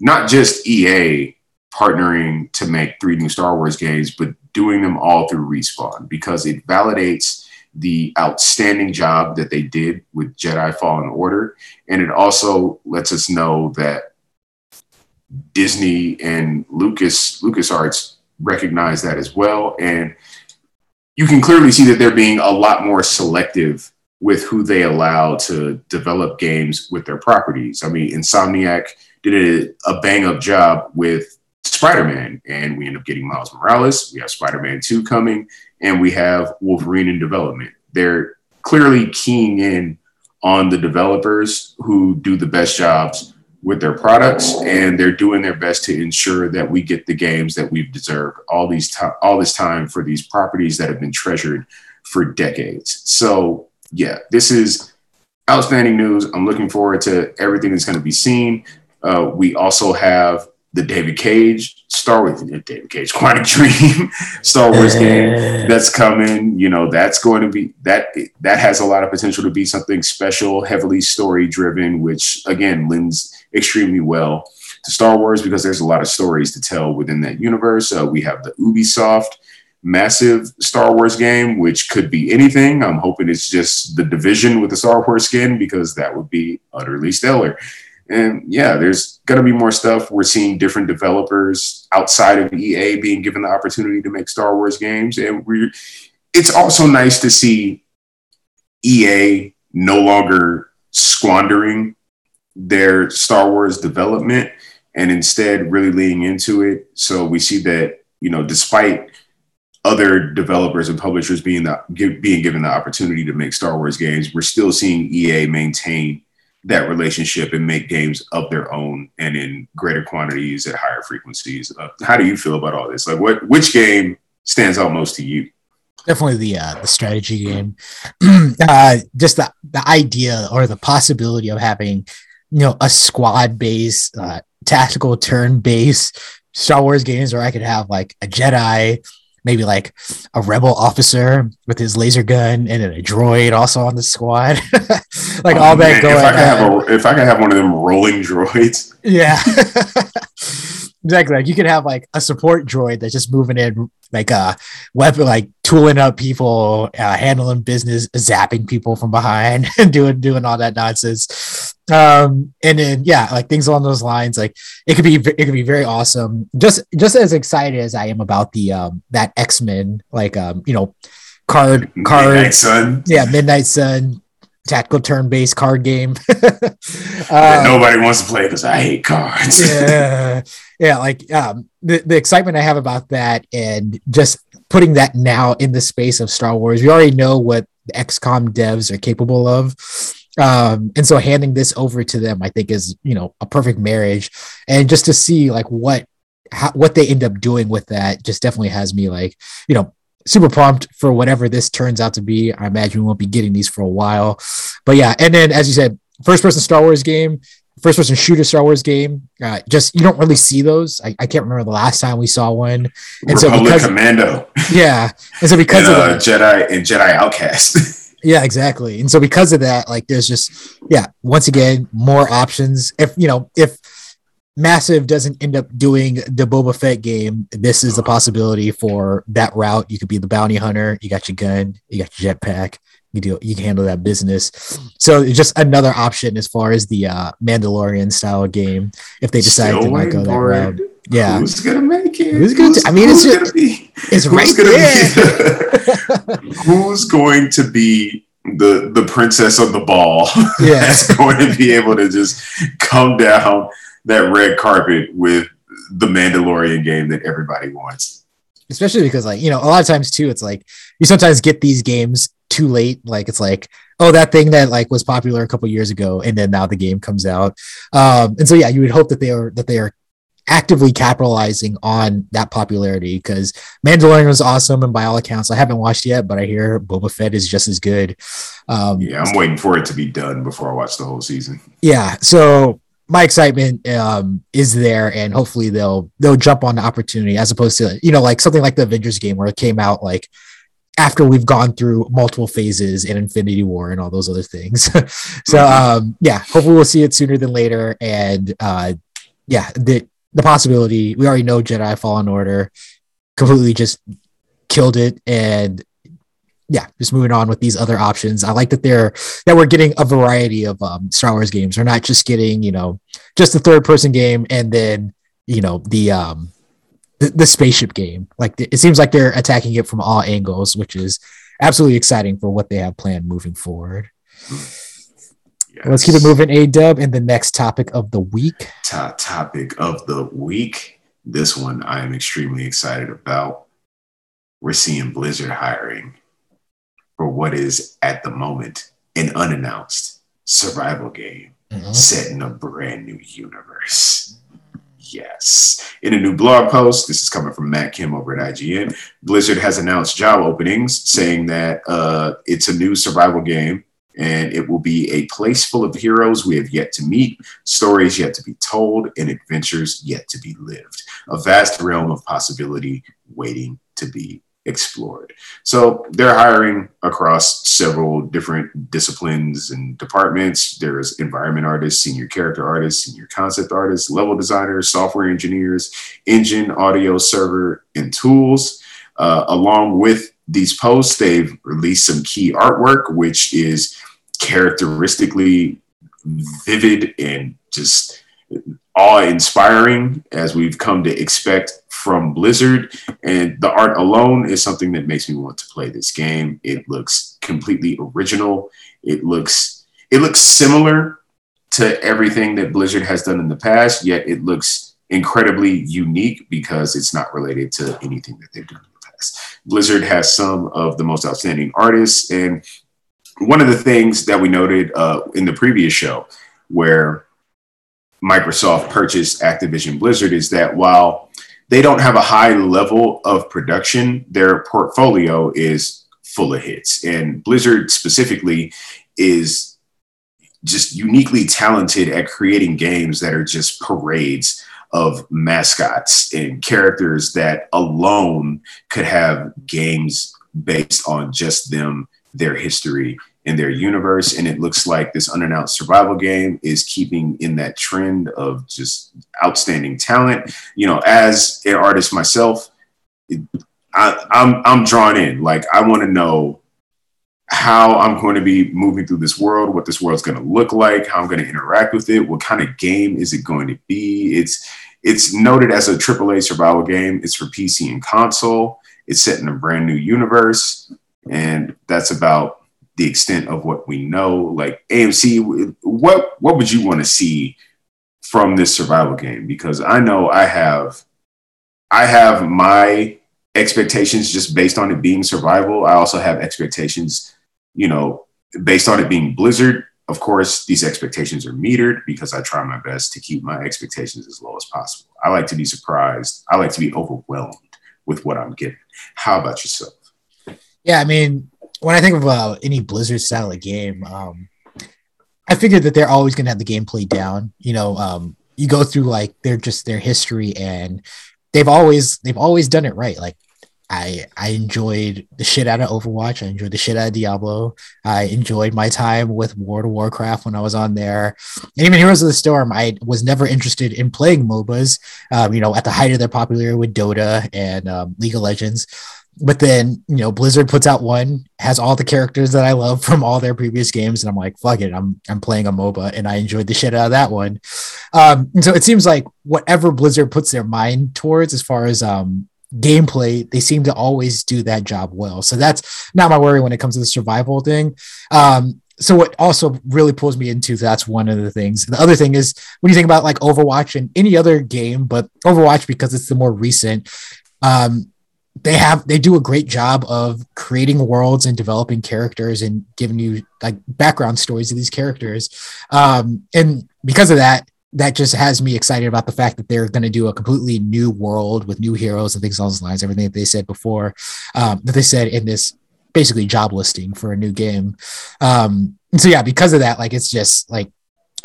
not just EA partnering to make three new Star Wars games, but doing them all through Respawn because it validates the outstanding job that they did with Jedi Fallen Order. And it also lets us know that Disney and Lucas LucasArts recognize that as well. And you can clearly see that they're being a lot more selective with who they allow to develop games with their properties. I mean, Insomniac did a, a bang up job with Spider Man, and we end up getting Miles Morales. We have Spider Man 2 coming, and we have Wolverine in development. They're clearly keying in on the developers who do the best jobs with their products, and they're doing their best to ensure that we get the games that we've deserved all these time, all this time for these properties that have been treasured for decades. So, yeah, this is outstanding news. I'm looking forward to everything that's going to be seen. Uh, we also have the David Cage Star Wars, David Cage Quantic Dream Star Wars game that's coming. You know, that's going to be that that has a lot of potential to be something special, heavily story driven, which again lends extremely well to Star Wars because there's a lot of stories to tell within that universe. Uh, we have the Ubisoft massive Star Wars game, which could be anything. I'm hoping it's just the division with the Star Wars skin because that would be utterly stellar. And yeah, there's going to be more stuff. We're seeing different developers outside of EA being given the opportunity to make Star Wars games. And we it's also nice to see EA no longer squandering their Star Wars development and instead really leaning into it. So we see that, you know, despite other developers and publishers being the, being given the opportunity to make Star Wars games, we're still seeing EA maintain that relationship and make games of their own and in greater quantities at higher frequencies. Uh, how do you feel about all this? Like, what which game stands out most to you? Definitely the uh, the strategy game. uh, just the the idea or the possibility of having, you know, a squad based uh, tactical turn based Star Wars games where I could have like a Jedi maybe like a rebel officer with his laser gun and a droid also on the squad. like oh, all that man, going. If I, could have a, if I could have one of them rolling droids. Yeah. exactly. Like you could have like a support droid that's just moving in like a uh, weapon, like tooling up people, uh, handling business, zapping people from behind, and doing doing all that nonsense. Um, and then yeah, like things along those lines. Like it could be it could be very awesome. Just just as excited as I am about the um that X Men like um you know card card Midnight Sun. Yeah, Midnight Sun tactical turn-based card game. uh, nobody wants to play because I hate cards. yeah, yeah. Like um, the the excitement I have about that, and just putting that now in the space of Star Wars. We already know what the XCOM devs are capable of. Um, and so handing this over to them, I think is, you know, a perfect marriage. And just to see like what, how, what they end up doing with that just definitely has me like, you know, super pumped for whatever this turns out to be. I imagine we won't be getting these for a while, but yeah. And then, as you said, first person Star Wars game, first person shooter Star Wars game. Uh, just you don't really see those. I, I, can't remember the last time we saw one. And Republic so because Commando, yeah, and so because and, of uh, Jedi and Jedi Outcast. yeah, exactly. And so because of that, like there's just yeah, once again more options. If you know if Massive doesn't end up doing the Boba Fett game, this is the possibility for that route. You could be the bounty hunter. You got your gun. You got your jetpack. You do. You can handle that business. So it's just another option as far as the uh, Mandalorian style game. If they decide Still to go that route. Yeah, who's gonna make it? Who's gonna? Who's, I mean, it's just be, it's right there. Be, who's going to be the the princess of the ball? Yeah, that's going to be able to just come down that red carpet with the Mandalorian game that everybody wants. Especially because, like, you know, a lot of times too, it's like you sometimes get these games too late. Like, it's like, oh, that thing that like was popular a couple years ago, and then now the game comes out. Um, and so, yeah, you would hope that they are that they are actively capitalizing on that popularity because Mandalorian was awesome, and by all accounts, I haven't watched yet, but I hear Boba Fett is just as good. Um, yeah, I'm waiting for it to be done before I watch the whole season. Yeah, so my excitement um, is there, and hopefully they'll they'll jump on the opportunity as opposed to you know like something like the Avengers game where it came out like after we've gone through multiple phases in Infinity War and all those other things. so mm-hmm. um, yeah, hopefully we'll see it sooner than later, and uh, yeah, the the possibility we already know Jedi Fallen Order completely just killed it, and yeah, just moving on with these other options. I like that they're that we're getting a variety of um, Star Wars games. We're not just getting you know just the third person game and then you know the um the, the spaceship game. Like it seems like they're attacking it from all angles, which is absolutely exciting for what they have planned moving forward. Yes. Let's keep it moving, A Dub, and the next topic of the week. Top topic of the week. This one I am extremely excited about. We're seeing Blizzard hiring for what is at the moment an unannounced survival game mm-hmm. set in a brand new universe. Yes. In a new blog post, this is coming from Matt Kim over at IGN. Blizzard has announced job openings, saying that uh, it's a new survival game and it will be a place full of heroes we have yet to meet, stories yet to be told, and adventures yet to be lived. A vast realm of possibility waiting to be explored. So they're hiring across several different disciplines and departments. There's environment artists, senior character artists, senior concept artists, level designers, software engineers, engine, audio, server, and tools. Uh, along with these posts, they've released some key artwork, which is characteristically vivid and just awe-inspiring as we've come to expect from Blizzard. And the art alone is something that makes me want to play this game. It looks completely original. It looks it looks similar to everything that Blizzard has done in the past, yet it looks incredibly unique because it's not related to anything that they've done in the past. Blizzard has some of the most outstanding artists, and one of the things that we noted uh, in the previous show, where Microsoft purchased Activision Blizzard, is that while they don't have a high level of production, their portfolio is full of hits, and Blizzard specifically is just uniquely talented at creating games that are just parades of mascots and characters that alone could have games based on just them, their history, and their universe. And it looks like this unannounced survival game is keeping in that trend of just outstanding talent. You know, as an artist myself, it, I, I'm I'm drawn in. Like I want to know how I'm going to be moving through this world, what this world's going to look like, how I'm going to interact with it, what kind of game is it going to be. It's it's noted as a AAA survival game. It's for PC and console. It's set in a brand new universe, and that's about the extent of what we know. Like AMC, what what would you want to see from this survival game? Because I know I have I have my expectations just based on it being survival. I also have expectations you know, based on it being Blizzard, of course, these expectations are metered because I try my best to keep my expectations as low as possible. I like to be surprised. I like to be overwhelmed with what I'm getting. How about yourself? Yeah, I mean, when I think about any Blizzard style of game, um, I figured that they're always going to have the gameplay down. You know, um, you go through like their just their history, and they've always they've always done it right. Like I I enjoyed the shit out of Overwatch. I enjoyed the shit out of Diablo. I enjoyed my time with World of Warcraft when I was on there. And even Heroes of the Storm, I was never interested in playing MOBAs. Um, you know, at the height of their popularity with Dota and um, League of Legends. But then, you know, Blizzard puts out one, has all the characters that I love from all their previous games, and I'm like, fuck it, I'm I'm playing a MOBA, and I enjoyed the shit out of that one. Um, so it seems like whatever Blizzard puts their mind towards, as far as um, gameplay, they seem to always do that job well. So that's not my worry when it comes to the survival thing. Um, so what also really pulls me into that's one of the things. The other thing is when you think about like Overwatch and any other game, but Overwatch because it's the more recent, um, they have they do a great job of creating worlds and developing characters and giving you like background stories of these characters. Um, and because of that, that just has me excited about the fact that they're going to do a completely new world with new heroes and things along those lines. Everything that they said before, um, that they said in this basically job listing for a new game. Um, so yeah, because of that, like it's just like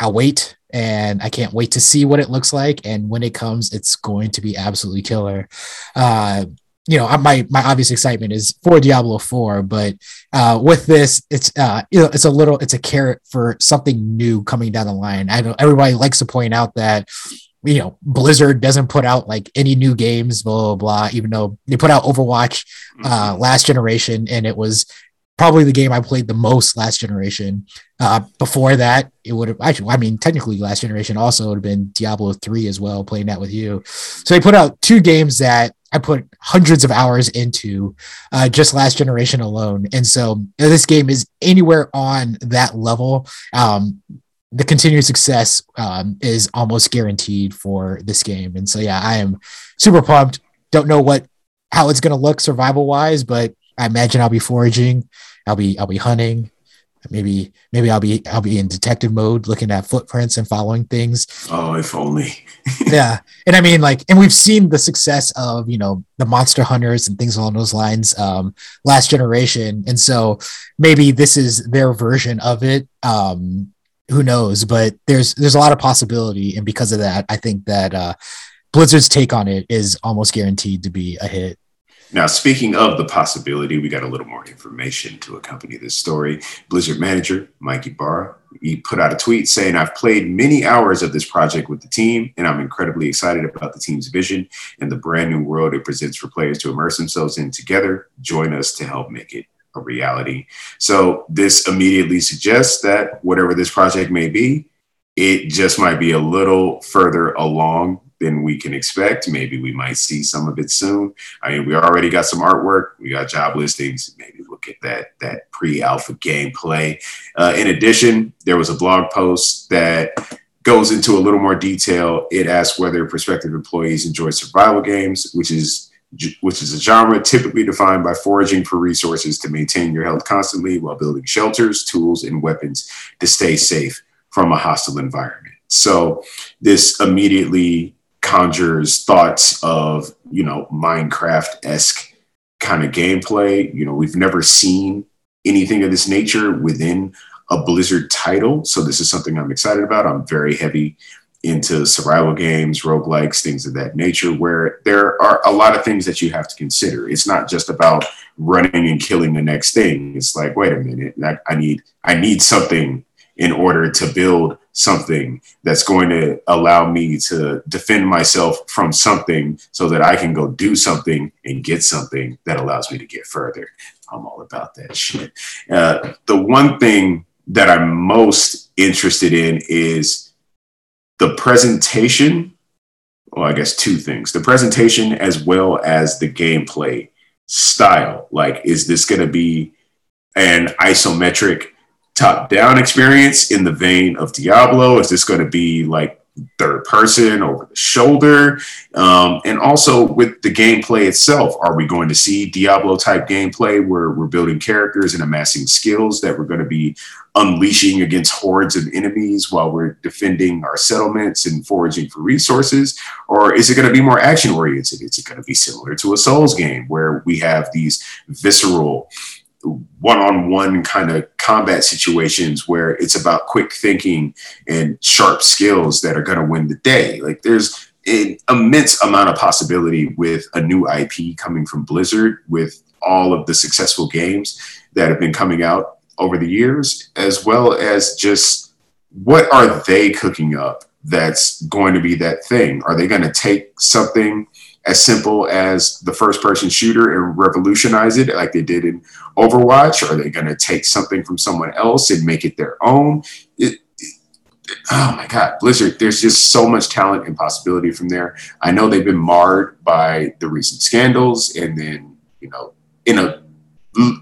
I'll wait and I can't wait to see what it looks like. And when it comes, it's going to be absolutely killer. Uh, you know, my my obvious excitement is for Diablo 4, but uh, with this, it's uh, you know, it's a little, it's a carrot for something new coming down the line. I know everybody likes to point out that you know Blizzard doesn't put out like any new games, blah blah blah. Even though they put out Overwatch uh, mm-hmm. last generation, and it was probably the game I played the most last generation. Uh, before that, it would have actually, I mean, technically, last generation also would have been Diablo 3 as well, playing that with you. So they put out two games that I put hundreds of hours into uh, just last generation alone. And so this game is anywhere on that level. Um, the continued success um, is almost guaranteed for this game. And so, yeah, I am super pumped. Don't know what how it's going to look survival wise, but I imagine I'll be foraging. I'll be I'll be hunting maybe maybe I'll be I'll be in detective mode looking at footprints and following things. Oh, if only. yeah. And I mean like and we've seen the success of, you know, the monster hunters and things along those lines um last generation. And so maybe this is their version of it. Um who knows, but there's there's a lot of possibility and because of that, I think that uh Blizzard's take on it is almost guaranteed to be a hit. Now, speaking of the possibility, we got a little more information to accompany this story. Blizzard manager Mike Ybarra he put out a tweet saying, "I've played many hours of this project with the team, and I'm incredibly excited about the team's vision and the brand new world it presents for players to immerse themselves in together. Join us to help make it a reality. So this immediately suggests that whatever this project may be, it just might be a little further along than we can expect. Maybe we might see some of it soon. I mean, we already got some artwork. We got job listings. Maybe look at that that pre-alpha gameplay. Uh, in addition, there was a blog post that goes into a little more detail. It asks whether prospective employees enjoy survival games, which is which is a genre typically defined by foraging for resources to maintain your health constantly while building shelters, tools, and weapons to stay safe from a hostile environment. So this immediately conjures thoughts of, you know, Minecraft esque kind of gameplay. You know, we've never seen anything of this nature within a Blizzard title. So this is something I'm excited about. I'm very heavy into survival games, roguelikes, things of that nature, where there are a lot of things that you have to consider. It's not just about running and killing the next thing. It's like, wait a minute, I, I need I need something in order to build something that's going to allow me to defend myself from something so that I can go do something and get something that allows me to get further. I'm all about that shit. Uh, the one thing that I'm most interested in is the presentation, well, I guess two things the presentation as well as the gameplay style. Like, is this going to be an isometric top down experience in the vein of Diablo? Is this going to be like third person over the shoulder? Um, and also with the gameplay itself, are we going to see Diablo type gameplay where we're building characters and amassing skills that we're going to be unleashing against hordes of enemies while we're defending our settlements and foraging for resources? Or is it going to be more action oriented? Is it going to be similar to a Souls game where we have these visceral, one-on-one kind of combat situations where it's about quick thinking and sharp skills that are going to win the day. Like there's an immense amount of possibility with a new ip coming from blizzard with all of the successful games that have been coming out over the years as well as just what are they cooking up that's going to be that thing? Are they going to take something as simple as the first person shooter and revolutionize it like they did in Overwatch? Are they going to take something from someone else and make it their own? It, oh my God, Blizzard, there's just so much talent and possibility from there. I know they've been marred by the recent scandals and then, you know, in a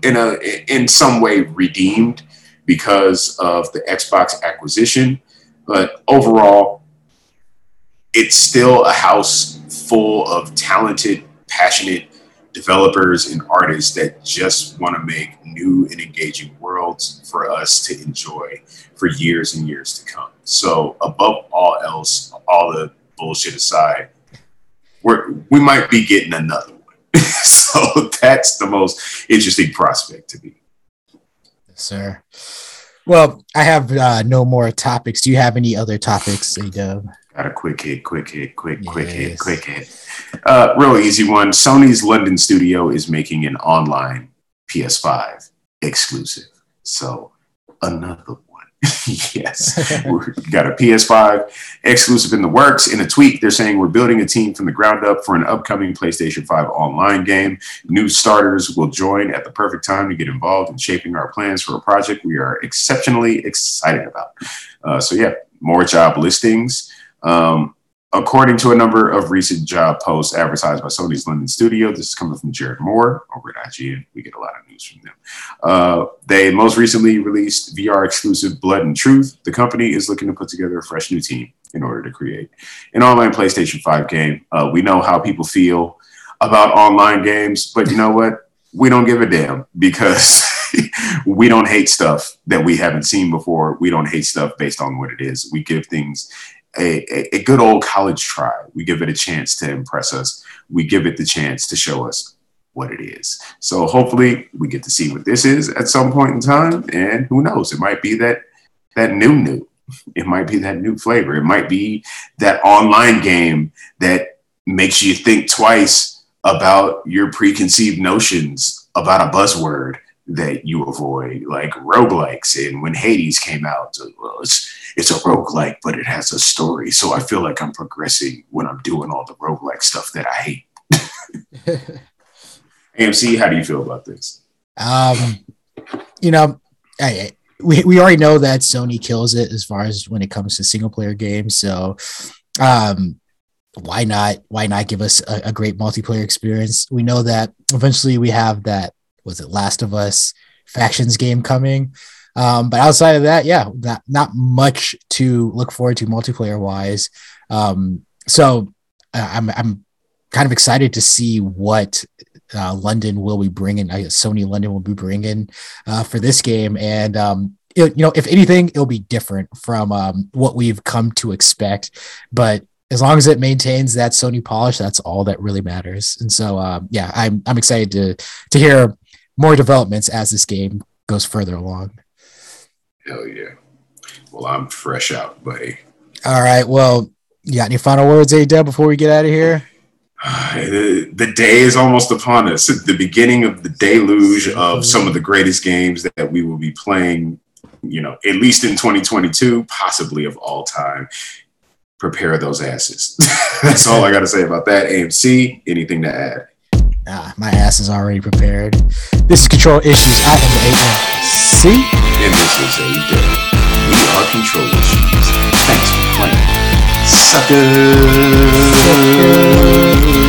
in a in some way redeemed because of the Xbox acquisition. But overall, it's still a house full of talented, passionate developers and artists that just want to make new and engaging worlds for us to enjoy for years and years to come. So, above all else, all the bullshit aside, we're, we might be getting another one. so, that's the most interesting prospect to me. Yes, sir. Well, I have uh, no more topics. Do you have any other topics, Adub? Got a quick hit, quick hit, quick, yes. quick hit, quick hit. Uh, real easy one. Sony's London studio is making an online PS5 exclusive. So another one. yes. We've got a PS5 exclusive in the works. In a tweet, they're saying we're building a team from the ground up for an upcoming PlayStation 5 online game. New starters will join at the perfect time to get involved in shaping our plans for a project we are exceptionally excited about. Uh, so, yeah, more job listings. Um, according to a number of recent job posts advertised by Sony's London studio, this is coming from Jared Moore over at IGN. We get a lot of news from them. Uh, they most recently released VR exclusive Blood and Truth. The company is looking to put together a fresh new team in order to create an online PlayStation 5 game. Uh, we know how people feel about online games, but you know what? We don't give a damn because we don't hate stuff that we haven't seen before. We don't hate stuff based on what it is. We give things a, a, good old college try. We give it a chance to impress us. We give it the chance to show us what it is. So hopefully we get to see what this is at some point in time. And who knows? It might be that that new new. It might be that new flavor. It might be that online game that makes you think twice about your preconceived notions about a buzzword that you avoid, like roguelikes. And when Hades came out, well, it's it's a roguelike, but it has a story. So I feel like I'm progressing when I'm doing all the roguelike stuff that I hate. AMC, how do you feel about this? Um, you know, I, we we already know that Sony kills it as far as when it comes to single player games. So, um, why not? Why not give us a, a great multiplayer experience? We know that eventually we have that. Was it Last of Us factions game coming? Um, but outside of that, yeah, not not much to look forward to multiplayer wise. Um, so uh, I'm I'm kind of excited to see what uh, London will be bringing. I guess Sony London will be bringing uh, for this game, and um, it, you know, if anything, it'll be different from um, what we've come to expect. But as long as it maintains that Sony polish, that's all that really matters. And so, um, yeah, I'm I'm excited to to hear more developments as this game goes further along. Hell yeah! Well, I'm fresh out, buddy. All right. Well, you got any final words, A Dub, before we get out of here? Uh, the, the day is almost upon us. The beginning of the deluge of some of the greatest games that we will be playing, you know, at least in 2022, possibly of all time. Prepare those asses. That's all I got to say about that. AMC, anything to add? Ah, my ass is already prepared. This is Control Issues. I am the AMC. And this is A We are Control Issues. Thanks for playing. Sucker. Control